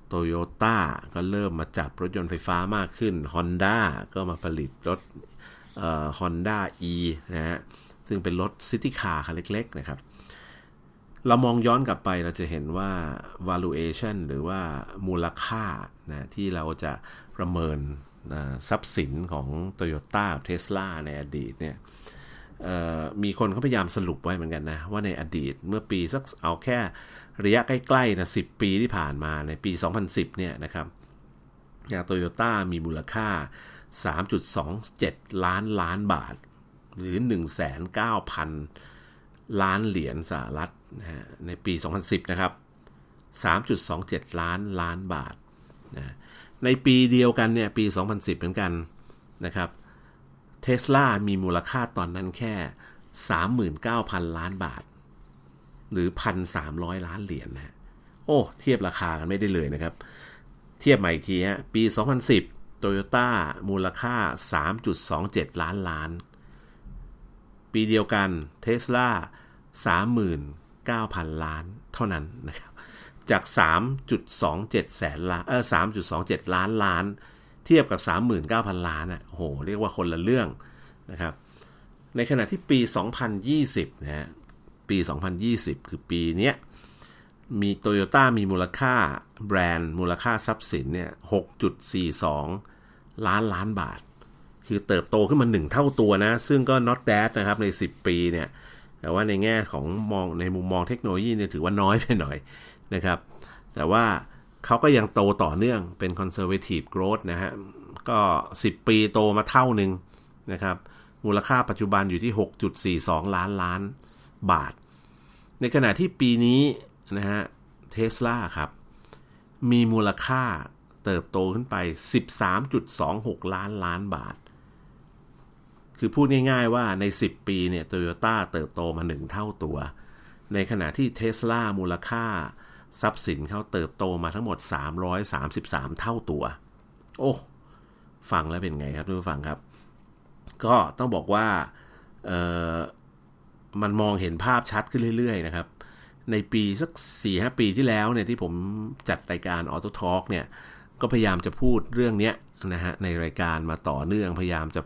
โตโยต้าก็เริ่มมาจับรถยนต์ไฟฟ้ามากขึ้น Honda ก็มาผลิตรถฮอนด้า E นะฮะซึ่งเป็นรถ city car คันเล็ก ๆ นะครับ เรามองย้อนกลับไปเราจะเห็นว่า valuation หรือว่ามูลค่านะที่เราจะประเมินทรัพย์สินของ Toyota เท Tesla ในอดีตเนี่ย มีคนเขาพยายามสรุปไว้เหมือนกันนะ ว่าในอดีตเมื่อปีสักเอาแค่ระยะใกล้ๆนะ10ปีที่ผ่านมาในปี 2010 เนี่ยนะครับยาโตโยต้ามีมูลค่า 3.27 ล้านล้านบาท หรือ 1,9,000 ล้านเหรียญสหรัฐนะฮะในปี 2010 นะครับ 3.27 ล้านล้านบาทนะในปีเดียวกันเนี่ยปี 2010 เหมือนกันนะครับ เทสลามีมูลค่าตอนนั้นแค่ 39,000 ล้านบาท หรือ 1,300 ล้านเหรียญนะโอ้ เทียบราคากันไม่ได้เลยนะครับ เทียบใหม่อีกทีฮะปี 2010โตโยต้ามูลค่า 3.27 ล้านล้าน ปีเดียวกันเทสลา39,000 ล้านเท่านั้นนะครับ จาก 3.27 แสนล้านเออ3.27 ล้านล้าน ทียบกับ 39,000 ล้านอะโห เรียกว่าคนละเรื่องนะครับ ในขณะที่ปี 2020 นะฮะ ปี 2020 คือปีเนี้ย มีโตโยต้ามีมูลค่าแบรนด์ มูลค่าทรัพย์สินเนี่ย 6.42 ล้านล้านบาท คือเติบโตขึ้นมาหนึ่งเท่าตัวนะ ซึ่งก็ not bad นะครับ ใน 10 ปีเนี่ย แต่ว่าในแง่ของมองในมุมมองเทคโนโลยีเนี่ยถือว่าน้อยไปหน่อยนะครับ แต่ว่า เขาก็ยังโตต่อเนื่องเป็น conservative growth นะฮะ ก็ 10 ปีโตมาเท่าหนึ่งนะครับ มูลค่าปัจจุบันอยู่ที่ 6.42 ล้านล้านบาท ในขณะที่ปีนี้นะฮะเทสลาครับ มีมูลค่าเติบโตขึ้นไป 13.26 ล้านล้านบาท คือพูดง่ายๆว่าใน 10 ปีเนี่ยโตโยต้าเติบโตมา 1 เท่าตัว ในขณะที่เทสลามูลค่า ทรัพย์สินเขาเติบโตมาทั้งหมด 333 เท่าตัว โอ้ฟังแล้วเป็นไงครับทุกฟังครับ ก็ต้องบอกว่ามันมองเห็นภาพชัดขึ้นเรื่อย ๆ นะครับ ในปีสัก4-5ปีที่แล้วเนี่ยที่ผมจัดรายการ Auto Talk เนี่ย ก็พยายามจะพูดเรื่องนี้นะฮะในรายการมาต่อเนื่องพยายามจะ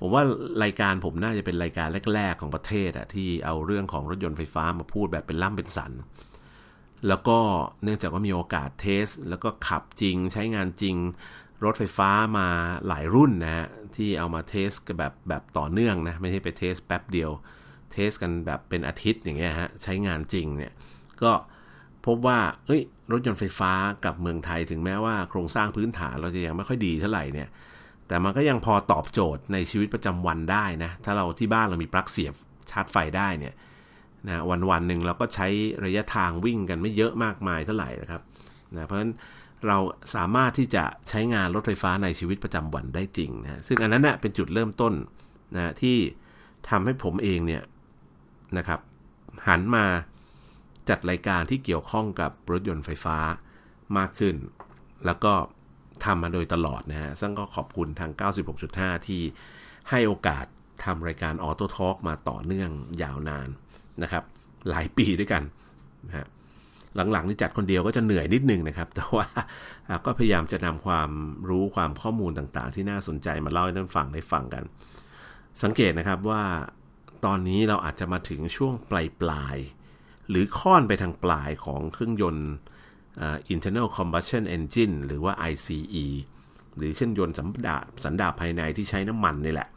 ผมว่ารายการผมน่าจะเป็นรายการแรก ๆ ของประเทศอะที่เอาเรื่องของรถยนต์ไฟฟ้ามาพูดแบบเป็นล่ำเป็นสัน แล้วก็เนื่องจากว่ามีโอกาส test แล้วก็ขับจริงใช้งานจริง รถไฟฟ้ามาหลายรุ่นนะฮะที่เอามา test กันแบบแบบต่อเนื่องนะ ไม่ใช่ไป test แป๊บเดียว เทสกันแบบเป็นอาทิตย์อย่างเงี้ยฮะใช้งานจริงเนี่ยก็พบว่าเอ้ยรถยนต์ไฟฟ้ากับเมืองไทยถึงแม้ว่าโครงสร้างพื้นฐานเราจะยังไม่ค่อยดีเท่าไหร่เนี่ยแต่มันก็ยังพอตอบโจทย์ในชีวิตประจำวันได้นะ ถ้าเราที่บ้านเรามีปลั๊กเสียบชาร์จไฟได้เนี่ย นะวันวันหนึ่งเราก็ใช้ระยะทางวิ่งกันไม่เยอะมากมายเท่าไหร่นะครับนะเพราะฉะนั้นเราสามารถที่จะใช้งานรถไฟฟ้าในชีวิตประจำวันได้จริงนะซึ่งอันนั้นนะเป็นจุดเริ่มต้นนะที่ทำให้ผมเองเนี่ยนะครับหันมาจัดรายการที่เกี่ยวข้องกับรถยนต์ไฟฟ้ามากขึ้น แล้วก็ทำมาโดยตลอดนะฮะ ซึ่งก็ขอบคุณทาง 96.5 ที่ให้โอกาสทำรายการ Auto Talk มาต่อเนื่องยาวนาน นะครับ หลายปีด้วยกันนะฮะหลังๆนี่จัดคนเดียวก็จะเหนื่อยนิดนึงนะครับ แต่ว่าก็พยายามจะนำความรู้ความข้อมูลต่างๆ ที่น่าสนใจมาเล่าให้ท่านฟังได้ฟังกัน สังเกตนะครับว่าตอนนี้เราอาจจะมาถึงช่วงปลายปลายหรือค่อนไปทางปลายของเครื่องยนต์ internal combustion engine หรือว่า ICE หรือเครื่องยนต์สันดาปสันดาปภายในที่ใช้น้ำมันนี่แหละ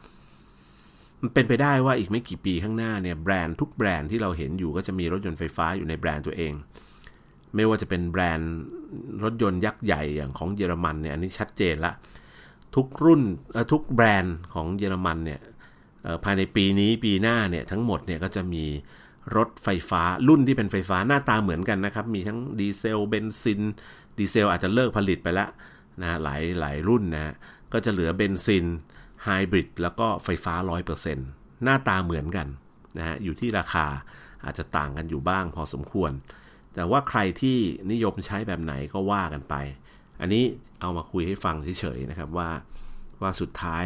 มันเป็นไปได้ว่าอีกไม่กี่ปีข้างหน้าเนี่ยแบรนด์ทุกแบรนด์ที่เราเห็นอยู่ก็จะมีรถยนต์ไฟฟ้าอยู่ในแบรนด์ตัวเอง ไม่ว่าจะเป็นแบรนด์รถยนต์ยักษ์ใหญ่อย่างของเยอรมันเนี่ยอันนี้ชัดเจนละทุกรุ่นทุกแบรนด์ของเยอรมันเนี่ยภายในปีนี้ปีหน้าเนี่ยทั้งหมดเนี่ยก็จะมีรถไฟฟ้ารุ่นที่เป็นไฟฟ้าหน้าตาเหมือนกันนะครับ มีทั้งดีเซลเบนซิน ดีเซลอาจจะเลิกผลิตไปแล้วนะหลายหลายรุ่นนะก็จะเหลือเบนซิน ไฮบริดแล้วก็ไฟฟ้า 100%หน้าตาเหมือนกันนะฮะอยู่ที่ราคาอาจจะต่างกันอยู่บ้างพอสมควร แต่ว่าใครที่นิยมใช้แบบไหนก็ว่ากันไป อันนี้เอามาคุยให้ฟังเฉยๆนะครับว่าว่าสุดท้าย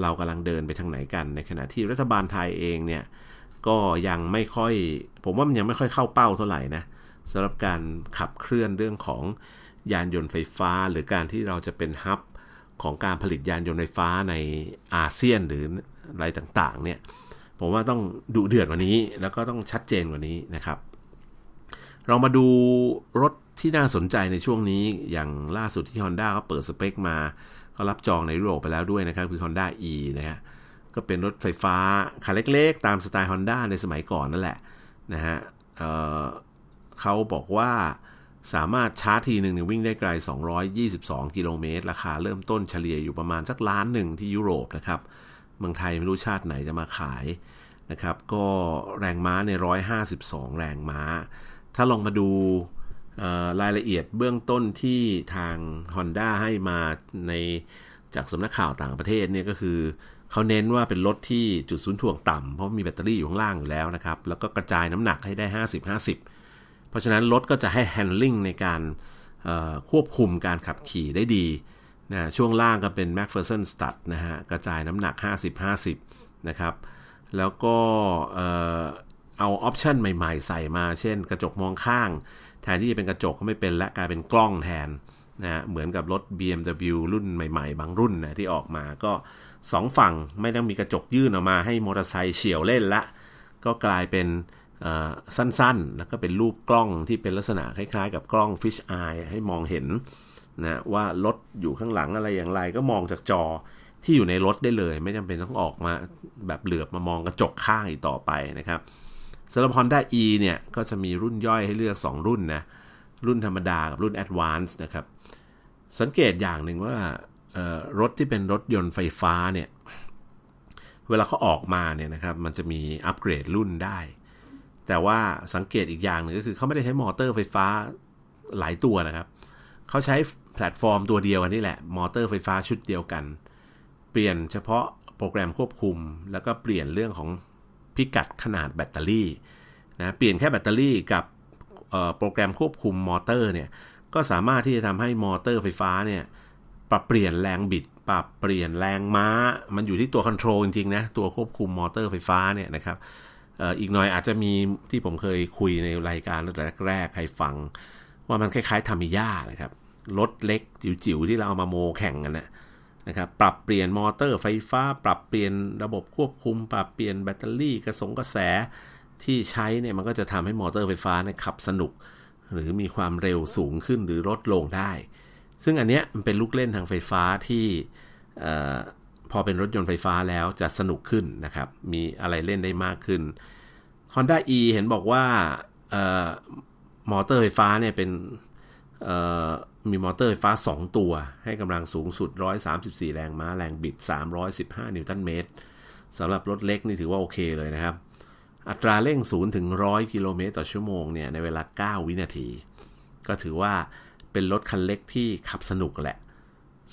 เรากำลังเดินไปทางไหนกัน ในขณะที่รัฐบาลไทยเองเนี่ยก็ยังไม่ค่อย ผมว่ามันยังไม่ค่อยเข้าเป้าเท่าไหร่นะสำหรับการขับเคลื่อนเรื่องของยานยนต์ไฟฟ้า หรือการที่เราจะเป็นฮับ ของการผลิตยานยนต์ไฟฟ้าในอาเซียนหรืออะไรต่างๆเนี่ยผมว่าต้องดุเดือดกว่านี้แล้วก็ต้องชัดเจนกว่านี้นะครับ เรามาดูรถที่น่าสนใจในช่วงนี้อย่างล่าสุดที่ Honda เขาเปิดสเปคมาเขารับจองในยุโรปไปแล้วด้วยนะครับ คือ Honda E นะฮะก็เป็นรถไฟฟ้าคันเล็กๆ ตามสไตล์ Honda ในสมัยก่อนนั่นแหละนะฮะเเขาบอกว่า สามารถชาร์จทีหนึ่งวิ่งได้ไกล 222 กิโลเมตร ราคาเริ่มต้นเฉลี่ยอยู่ประมาณสักล้านหนึ่งที่ยุโรปนะครับ เมืองไทยไม่รู้ชาติไหนจะมาขายนะครับ ก็แรงม้าใน 152 แรงม้า ถ้าลองมาดูรายละเอียดเบื้องต้นที่ทาง Honda ให้มาในจากสำนักข่าวต่างประเทศเนี่ยก็คือเขาเน้นว่าเป็นรถที่จุดศูนย์ถ่วงต่ำเพราะมีแบตเตอรี่อยู่ข้างล่างอยู่แล้วนะครับ แล้วก็กระจายน้ำหนักให้ได้ 50-50 เพราะฉะนั้นรถก็จะให้ handling ในการควบคุมการขับขี่ได้ดีนะช่วงล่างก็เป็น MacPherson Stud นะฮะกระจายน้ำหนัก 50-50 นะครับ แล้วก็เอาออปชันใหม่ๆ ใส่มา เช่นกระจกมองข้าง แทนที่จะเป็นกระจกก็ไม่เป็นและกลายเป็นกล้องแทนนะเหมือนกับรถ BMW รุ่นใหม่ๆ บางรุ่นนะที่ออกมาก็สองฝั่งไม่ต้องมีกระจกยื่นออกมาให้มอเตอร์ไซค์เฉียวเล่นละ ก็กลายเป็น สั้นๆ แล้วก็เป็นรูปกล้องที่เป็นลักษณะคล้ายๆ กับกล้อง Fish Eye ให้มองเห็นนะว่ารถอยู่ข้างหลังอะไรอย่างไรก็มองจากจอที่อยู่ในรถได้เลย ไม่จำเป็นต้องออกมาแบบเหลือบมามองกระจกข้างอีกต่อไปนะครับสำหรับ Honda E เนี่ยก็จะมีรุ่นย่อยให้เลือก 2 รุ่นนะรุ่นธรรมดากับรุ่น Advance นะครับสังเกตอย่างหนึ่งว่ารถที่เป็นรถยนต์ไฟฟ้าเนี่ยเวลาเขาออกมาเนี่ยนะครับมันจะมีอัปเกรดรุ่นได้ แต่ว่าสังเกตอีกอย่างหนึ่งก็คือเขาไม่ได้ใช้มอเตอร์ไฟฟ้าหลายตัวนะครับ เขาใช้แพลตฟอร์มตัวเดียวกันนี่แหละ มอเตอร์ไฟฟ้าชุดเดียวกัน เปลี่ยนเฉพาะโปรแกรมควบคุม แล้วก็เปลี่ยนเรื่องของพิกัดขนาดแบตเตอรี่นะเปลี่ยนแค่แบตเตอรี่กับโปรแกรมควบคุมมอเตอร์เนี่ยก็สามารถที่จะทำให้มอเตอร์ไฟฟ้าเนี่ยปรับเปลี่ยนแรงบิด ปรับเปลี่ยนแรงม้า มันอยู่ที่ตัว control จริงๆนะตัวควบคุมมอเตอร์ไฟฟ้าเนี่ยนะครับ อีกหน่อยอาจจะมีที่ผมเคยคุยในรายการแรกๆใครฟัง ว่ามันคล้ายๆทามิยานะครับรถเล็กจิ๋วๆที่เราเอามาโมแข่งกันนะนะครับปรับเปลี่ยนมอเตอร์ไฟฟ้า ปรับเปลี่ยนระบบควบคุม ปรับเปลี่ยนแบตเตอรี่กระสงกระแสที่ใช้เนี่ยมันก็จะทำให้มอเตอร์ไฟฟ้าเนี่ยขับสนุก หรือมีความเร็วสูงขึ้นหรือลดลงได้ ซึ่งอันเนี้ยมันเป็นลูกเล่นทางไฟฟ้าที่ พอเป็นรถยนต์ไฟฟ้าแล้วจะสนุกขึ้นนะครับ มีอะไรเล่นได้มากขึ้น Honda E เห็นบอกว่ามอเตอร์ไฟฟ้าเนี่ยเป็นมีมอเตอร์ไฟฟ้า 2 ตัว ให้กำลังสูงสุด 134 แรงม้าแรงบิด 315 นิวตันเมตรสำหรับรถเล็กนี่ถือว่าโอเคเลยนะครับ อัตราเร่ง 0 ถึง 100 กิโลเมตรต่อชั่วโมงเนี่ยในเวลา 9 วินาที ก็ถือว่าเป็นรถคันเล็กที่ขับสนุกแหละ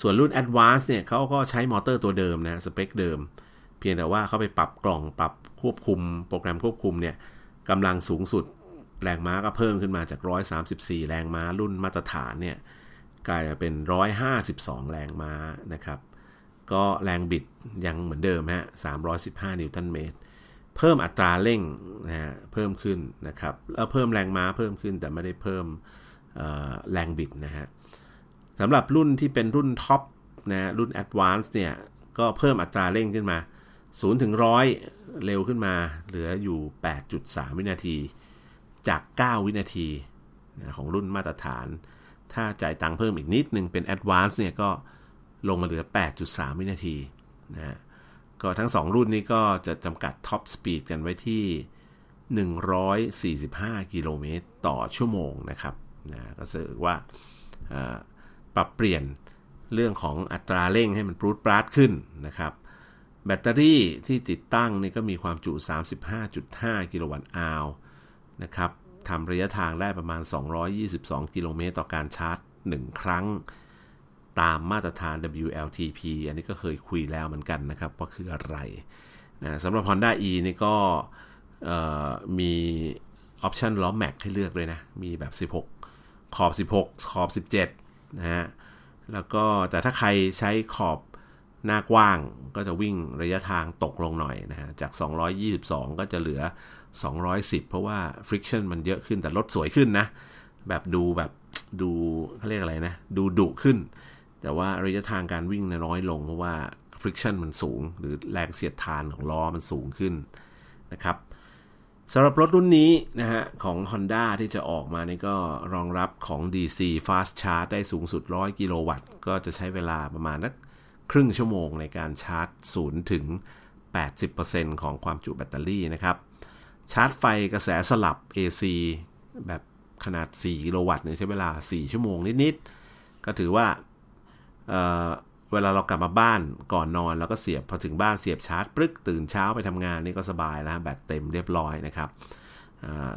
ส่วนรุ่น Advance เนี่ยเขาก็ใช้มอเตอร์ตัวเดิมนะสเปคเดิม เพียงแต่ว่าเขาไปปรับกล่องปรับควบคุม โปรแกรมควบคุมเนี่ยกำลังสูงสุดแรงม้าก็เพิ่มขึ้นมาจาก 134 แรงม้ารุ่นมาตรฐานเนี่ยกลายเป็น 152 แรงม้านะครับ ก็แรงบิดยังเหมือนเดิมฮะ 315 นิวตันเมตร เพิ่มอัตราเร่งนะฮะเพิ่มขึ้นนะครับแล้วเพิ่มแรงม้าเพิ่มขึ้นแต่ไม่ได้เพิ่มแรงบิดนะฮะ สำหรับรุ่นที่เป็นรุ่นท็อปนะรุ่น Advance เนี่ย ก็เพิ่มอัตราเร่งขึ้นมา 0 ถึง 100 เร็วขึ้นมา เหลืออยู่ 8.3 วินาที จาก 9 วินาทีนะของรุ่นมาตรฐาน ถ้าจ่ายตังค์เพิ่มอีกนิดนึงเป็น Advance เนี่ยก็ลงมาเหลือ 8.3 วินาทีนะก็ทั้ง 2 รุ่นนี้ก็จะจำกัด top speed กันไว้ที่ 145 กิโลเมตรต่อชั่วโมงนะครับนะก็ถือว่า ปรับเปลี่ยนเรื่องของอัตราเร่งให้มันปรูดปราดขึ้นนะครับ แบตเตอรี่ที่ติดตั้งนี่ก็มีความจุ 35.5 กิโลวัตต์อาวนะครับทำระยะทางได้ประมาณ 222 กิโลเมตรต่อการชาร์จ 1 ครั้ง ตามมาตรฐาน WLTP อันนี้ก็เคยคุยแล้วเหมือนกันนะครับ ว่าคืออะไรนะสำหรับ Honda E นี่ก็มีออปชันล้อแม็กให้เลือกเลยนะ มีแบบ 16 ขอบ 16 ขอบ 17 นะฮะแล้วก็แต่ถ้าใครใช้ขอบหน้ากว้างก็จะวิ่งระยะทางตกลงหน่อยนะฮะจาก 222 ก็จะเหลือ 210 เพราะว่า friction มันเยอะขึ้นแต่รถสวยขึ้นนะ แบบดูแบบดูเขาเรียกอะไรนะ ดูดุขึ้น แต่ว่าระยะทางการวิ่งน้อยลงเพราะว่า friction มันสูง หรือแรงเสียดทานของล้อมันสูงขึ้นนะครับ สำหรับรถรุ่นนี้นะฮะของ Honda ที่จะออกมานี่ก็รองรับของ DC Fast Charge ได้สูงสุด 100 กิโลวัตต์ ก็จะใช้เวลาประมาณนักครึ่งชั่วโมงในการชาร์จ 0 ถึง 80%ของความจุแบตเตอรี่นะครับ ชาร์จไฟกระแสสลับ AC แบบขนาด 4 กิโลวัตต์เนี่ยใช้เวลา 4 ชั่วโมงนิด ๆ ก็ถือว่า เวลาเรากลับมาบ้านก่อนนอนแล้วก็เสียบพอถึงบ้านเสียบชาร์จปลึกตื่นเช้าไปทำงานนี่ก็สบายแล้วแบตเต็มเรียบร้อยนะครับ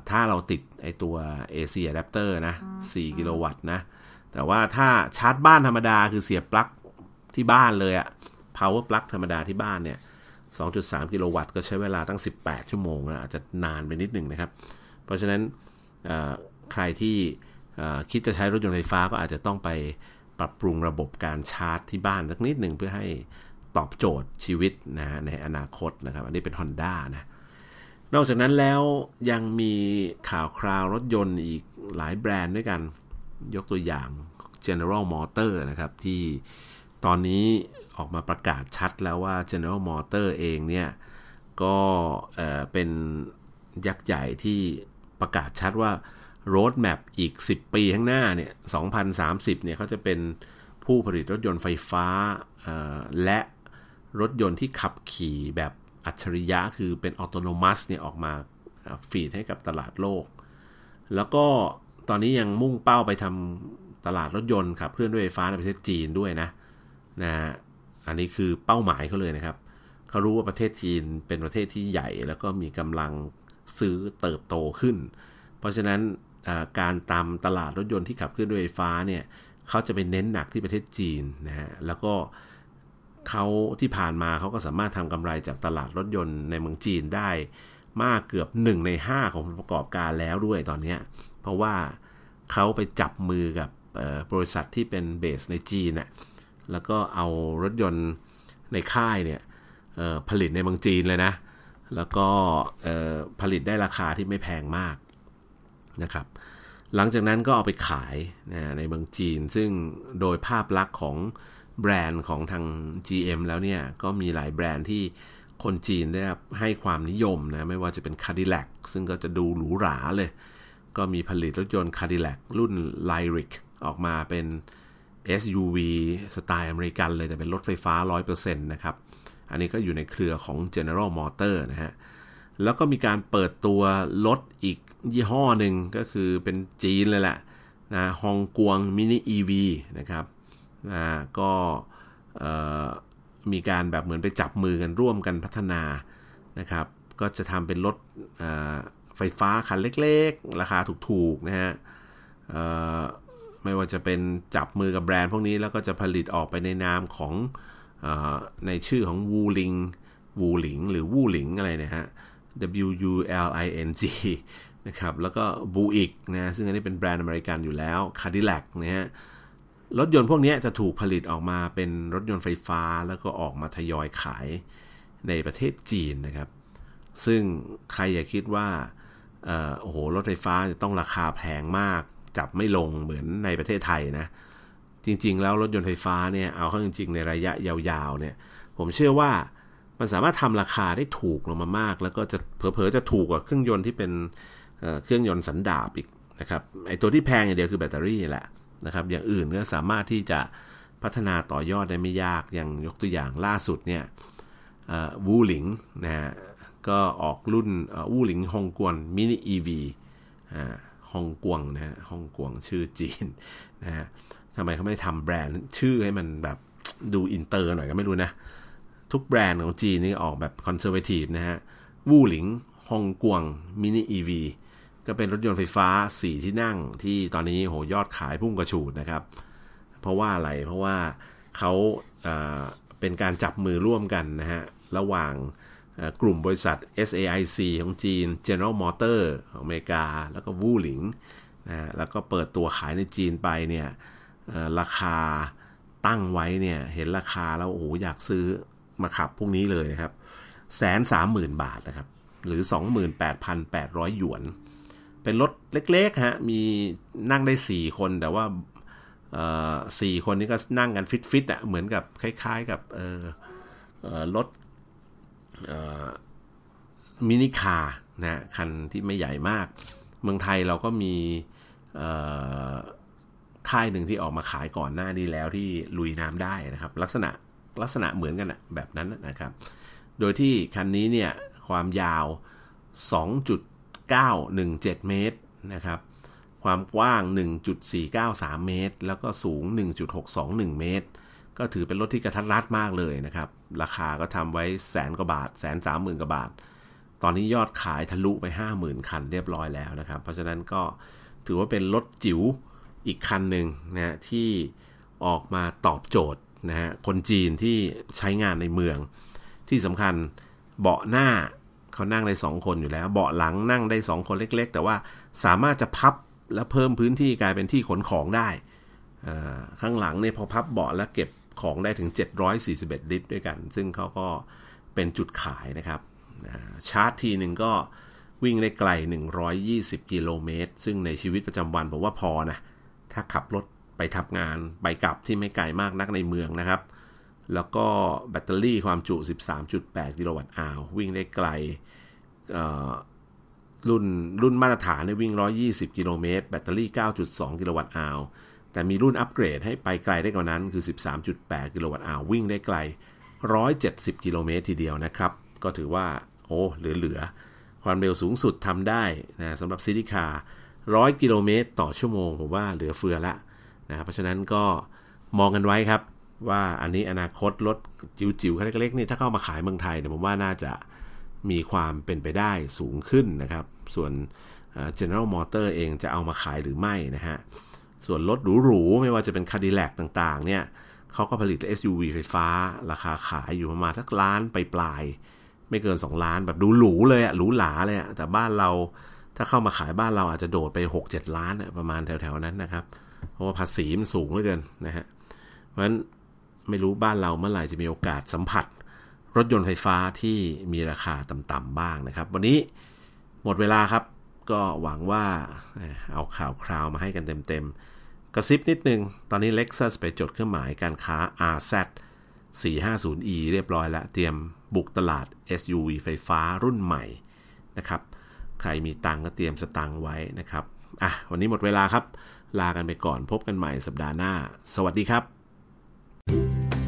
ถ้าเราติดไอตัว AC adapter นะ4กิโลวัตต์นะ แต่ว่าถ้าชาร์จบ้านธรรมดาคือเสียบปลั๊กที่บ้านเลยอะ power plug ธรรมดาที่บ้านเนี่ย 2.3 กิโลวัตต์ก็ใช้เวลาตั้ง 18 ชั่วโมงนะอาจจะนานไปนิดหนึ่งนะครับ เพราะฉะนั้นใครที่คิดจะใช้รถยนต์ไฟฟ้าก็อาจจะต้องไป ปรับปรุงระบบการชาร์จที่บ้านสักนิดหนึ่งเพื่อให้ตอบโจทย์ชีวิตนะในอนาคตนะครับ อันนี้เป็น Honda นะนอกจากนั้นแล้วยังมีข่าวคราวรถยนต์อีกหลายแบรนด์ด้วยกัน ยกตัวอย่าง General Motor นะครับที่ตอนนี้ออกมาประกาศชัดแล้วว่า General Motor เองเนี่ยก็เเป็นยักษ์ใหญ่ที่ประกาศชัดว่า road map อีก 10 ปีข้างหน้าเนี่ย 2030 เนี่ยเขาจะเป็นผู้ผลิตรถยนต์ไฟฟ้าและรถยนต์ที่ขับขี่แบบอัจฉริยะคือเป็นอัตโนมัติเนี่ยออกมาฟีดให้กับตลาดโลก แล้วก็ตอนนี้ยังมุ่งเป้าไปทำตลาดรถยนต์ขับเคลื่อนด้วยไฟฟ้าในประเทศจีนด้วยนะนะอันนี้คือเป้าหมายเขาเลยนะครับเขารู้ว่าประเทศจีนเป็นประเทศที่ใหญ่ แล้วก็มีกำลังซื้อเติบโตขึ้น เพราะฉะนั้น การตามตลาดรถยนต์ที่ขับเคลื่อนด้วยไฟฟ้าเนี่ยเขาจะไปเน้นหนักที่ประเทศจีนนะฮะแล้วก็เขาที่ผ่านมาเขาก็สามารถทำกำไรจากตลาดรถยนต์ในเมืองจีนได้มากเกือบ 1 ใน 5 ของประกอบการแล้วด้วยตอนนี้ เพราะว่าเขาไปจับมือกับบริษัทที่เป็นเบสในจีนน่ะแล้วก็เอารถยนต์ในค่ายเนี่ยผลิตในเมืองจีนเลยนะ แล้วก็ผลิตได้ราคาที่ไม่แพงมาก นะครับ หลังจากนั้นก็เอาไปขายนะในเมืองจีน ซึ่งโดยภาพลักษณ์ของแบรนด์ของทาง GM แล้วเนี่ยก็มีหลายแบรนด์ที่คนจีนได้รับให้ความนิยมนะไม่ว่าจะเป็น Cadillac ซึ่งก็จะดูหรูหราเลย ก็มีผลิตรถยนต์ Cadillac รุ่น Lyric ออกมาเป็น SUV สไตล์อเมริกันเลยแต่เป็นรถไฟฟ้า 100%นะครับ อันนี้ก็อยู่ในเครือของ General Motor นะฮะ แล้วก็มีการเปิดตัวรถอีกยี่ห้อหนึ่งก็คือเป็นจีนเลยแหละนะฮองกวงมินิ EV นะครับนะก็มีการแบบเหมือนไปจับมือกันร่วมกันพัฒนานะครับ ก็จะทำเป็นรถไฟฟ้าคันเล็กๆ ราคาถูกๆนะฮะไม่ว่าจะเป็นจับมือกับแบรนด์พวกนี้แล้วก็จะผลิตออกไปในนามของอในชื่อของวูลิงวูหลิงหรือวูหลิงอะไรนะฮะ W U L I N G นะครับแล้วก็บูอิกนะซึ่งอันนี้เป็นแบรนด์อเมริกันอยู่แล้ว Cadillac นะฮะรถยนต์พวกนี้จะถูกผลิตออกมาเป็นรถยนต์ไฟฟ้า แล้วก็ออกมาทยอยขายในประเทศจีนนะครับ ซึ่งใครอย่าคิดว่าโอ้โหรถไฟฟ้าจะต้องราคาแพงมาก จับไม่ลงเหมือนในประเทศไทยนะ จริง ๆ แล้วรถยนต์ไฟฟ้าเนี่ยเอาเข้าจริง ๆ ในระยะยาวๆเนี่ยผมเชื่อว่า มันสามารถทำราคาได้ถูกลงมามาก แล้วก็จะเผลอๆจะถูกกว่าเครื่องยนต์ที่เป็นเครื่องยนต์สันดาปอีกนะครับไอตัวที่แพงอย่างเดียวคือแบตเตอรี่แหละนะครับ อย่างอื่นก็สามารถที่จะพัฒนาต่อยอดได้ไม่ยากอย่างยกตัวอย่างล่าสุดเนี่ยวูหลิงนะฮะก็ออกรุ่นวูหลิงฮองกวนมินิอีวีฮองกวงนะฮะฮองกวงชื่อจีนนะฮะทำไมเขาไม่ทำแบรนด์ชื่อให้มันแบบดูอินเตอร์หน่อยก็ไม่รู้นะ ทุกแบรนด์ของจีนนี่ออกแบบ conservative นะฮะ วูหลิงฮองกวงมินิอีวีก็เป็นรถยนต์ไฟฟ้า 4 ที่นั่งที่ตอนนี้โหยอดขายพุ่งกระฉูดนะครับ เพราะว่าอะไรเพราะว่าเขาเป็นการจับมือร่วมกันนะฮะ ระหว่างกลุ่มบริษัท SAIC ของจีน General Motor ของอเมริกา แล้วก็วูหลิงนะแล้วก็เปิดตัวขายในจีนไปเนี่ยราคาตั้งไว้เนี่ย เห็นราคาแล้วโอ้โหอยากซื้อ มาขับพวกนี้เลยนะครับแสนสามหมื่นบาทนะครับ หรือ 28,800 หยวน เป็นรถเล็กๆฮะมีนั่งได้สี่คนแต่ว่าสี่คนนี้ก็นั่งกันฟิตๆอะเหมือนกับคล้าย ๆ กับรถมินิคาร์นะคันที่ไม่ใหญ่มาก เมืองไทยเราก็มีค่ายหนึ่งที่ออกมาขายก่อนหน้านี้แล้วที่ลุยน้ำได้นะครับ ลักษณะ ลักษณะเหมือนกันนะแบบนั้นนะครับ โดยที่คันนี้เนี่ยความยาว 2 917 เมตรนะครับ ความกว้าง 1.493 เมตร แล้วก็สูง 1.621 เมตร ก็ถือเป็นรถที่กระทัดรัดมากเลยนะครับ ราคาก็ทำไว้แสนกว่าบาทแสนสามหมื่นกว่าบาท ตอนนี้ยอดขายทะลุไป 50,000 คันเรียบร้อยแล้วนะครับ เพราะฉะนั้นก็ถือว่าเป็นรถจิ๋วอีกคันหนึ่งนะที่ออกมาตอบโจทย์ นะฮะคนจีนที่ใช้งานในเมือง ที่สำคัญเบาะหน้าเขานั่งได้ 2 คนอยู่แล้ว เบาะหลังนั่งได้ 2 คนเล็ก ๆ แต่ว่าสามารถจะพับและเพิ่มพื้นที่กลายเป็นที่ขนของได้ข้างหลังเนี่ยพอพับเบาะแล้วเก็บของได้ถึง 741 ลิตรด้วยกัน ซึ่งเขาก็เป็นจุดขายนะครับชาร์จทีหนึ่งก็วิ่งได้ไกล 120 กิโลเมตร ซึ่งในชีวิตประจำวันผมว่าพอนะ ถ้าขับรถ ไปทำงานไปกลับที่ไม่ไกลมากนักในเมืองนะครับ แล้วก็แบตเตอรี่ความจุ 13.8 กิโลวัตต์อาววิ่งได้ไกลรุ่นรุ่นมาตรฐานในวิ่ง 120 กิโลเมตร แบตเตอรี่ 9.2 กิโลวัตต์อาวแต่มีรุ่นอัปเกรดให้ไปไกลได้กว่านั้นคือ 13.8 กิโลวัตต์อาววิ่งได้ไกล 170 กิโลเมตรทีเดียวนะครับ ก็ถือว่า โอ้ เหลือๆ ความเร็วสูงสุดทำได้นะสำหรับ city car 100 กิโลเมตรต่อชั่วโมงผมว่าเหลือเฟือละ นะเพราะฉะนั้นก็มองกันไว้ครับ ว่าอันนี้อนาคตรถจิ๋วๆคันเล็กๆนี่ถ้าเข้ามาขายเมืองไทยเนี่ยผมว่าน่าจะมีความเป็นไปได้สูงขึ้นนะครับ ส่วน General Motor เองจะเอามาขายหรือไม่นะฮะส่วนรถหรูๆ ไม่ว่าจะเป็นคาดิแลกต่างๆเนี่ยเขาก็ผลิต SUV ไฟฟ้า ราคาขายอยู่ประมาณสักล้านไปปลาย ไม่เกิน 2 ล้านแบบดูหรูเลยอะหรูหราเลยอะแต่บ้านเราถ้าเข้ามาขายบ้านเราอาจจะโดดไป 6-7 ล้านประมาณแถวๆนั้นนะครับเราะว่าภาษีมันสูงเหลือเกินนะฮะ เพราะฉะนั้นไม่รู้บ้านเราเมื่อไหร่จะมีโอกาสสัมผัส รถยนต์ไฟฟ้าที่มีราคาต่ำๆบ้างนะครับ วันนี้หมดเวลาครับ ก็หวังว่าเอาข่าวคราวมาให้กันเต็มๆ กระซิบนิดนึง ตอนนี้ Lexus ไปจดเครื่องหมายการค้า RZ 450e เรียบร้อยแล้ว เตรียมบุกตลาด SUV ไฟฟ้ารุ่นใหม่นะครับ ใครมีตังก็เตรียมสตังไว้นะครับ อะ วันนี้หมดเวลาครับ ลากันไปก่อนพบกันใหม่สัปดาห์หน้า สวัสดีครับ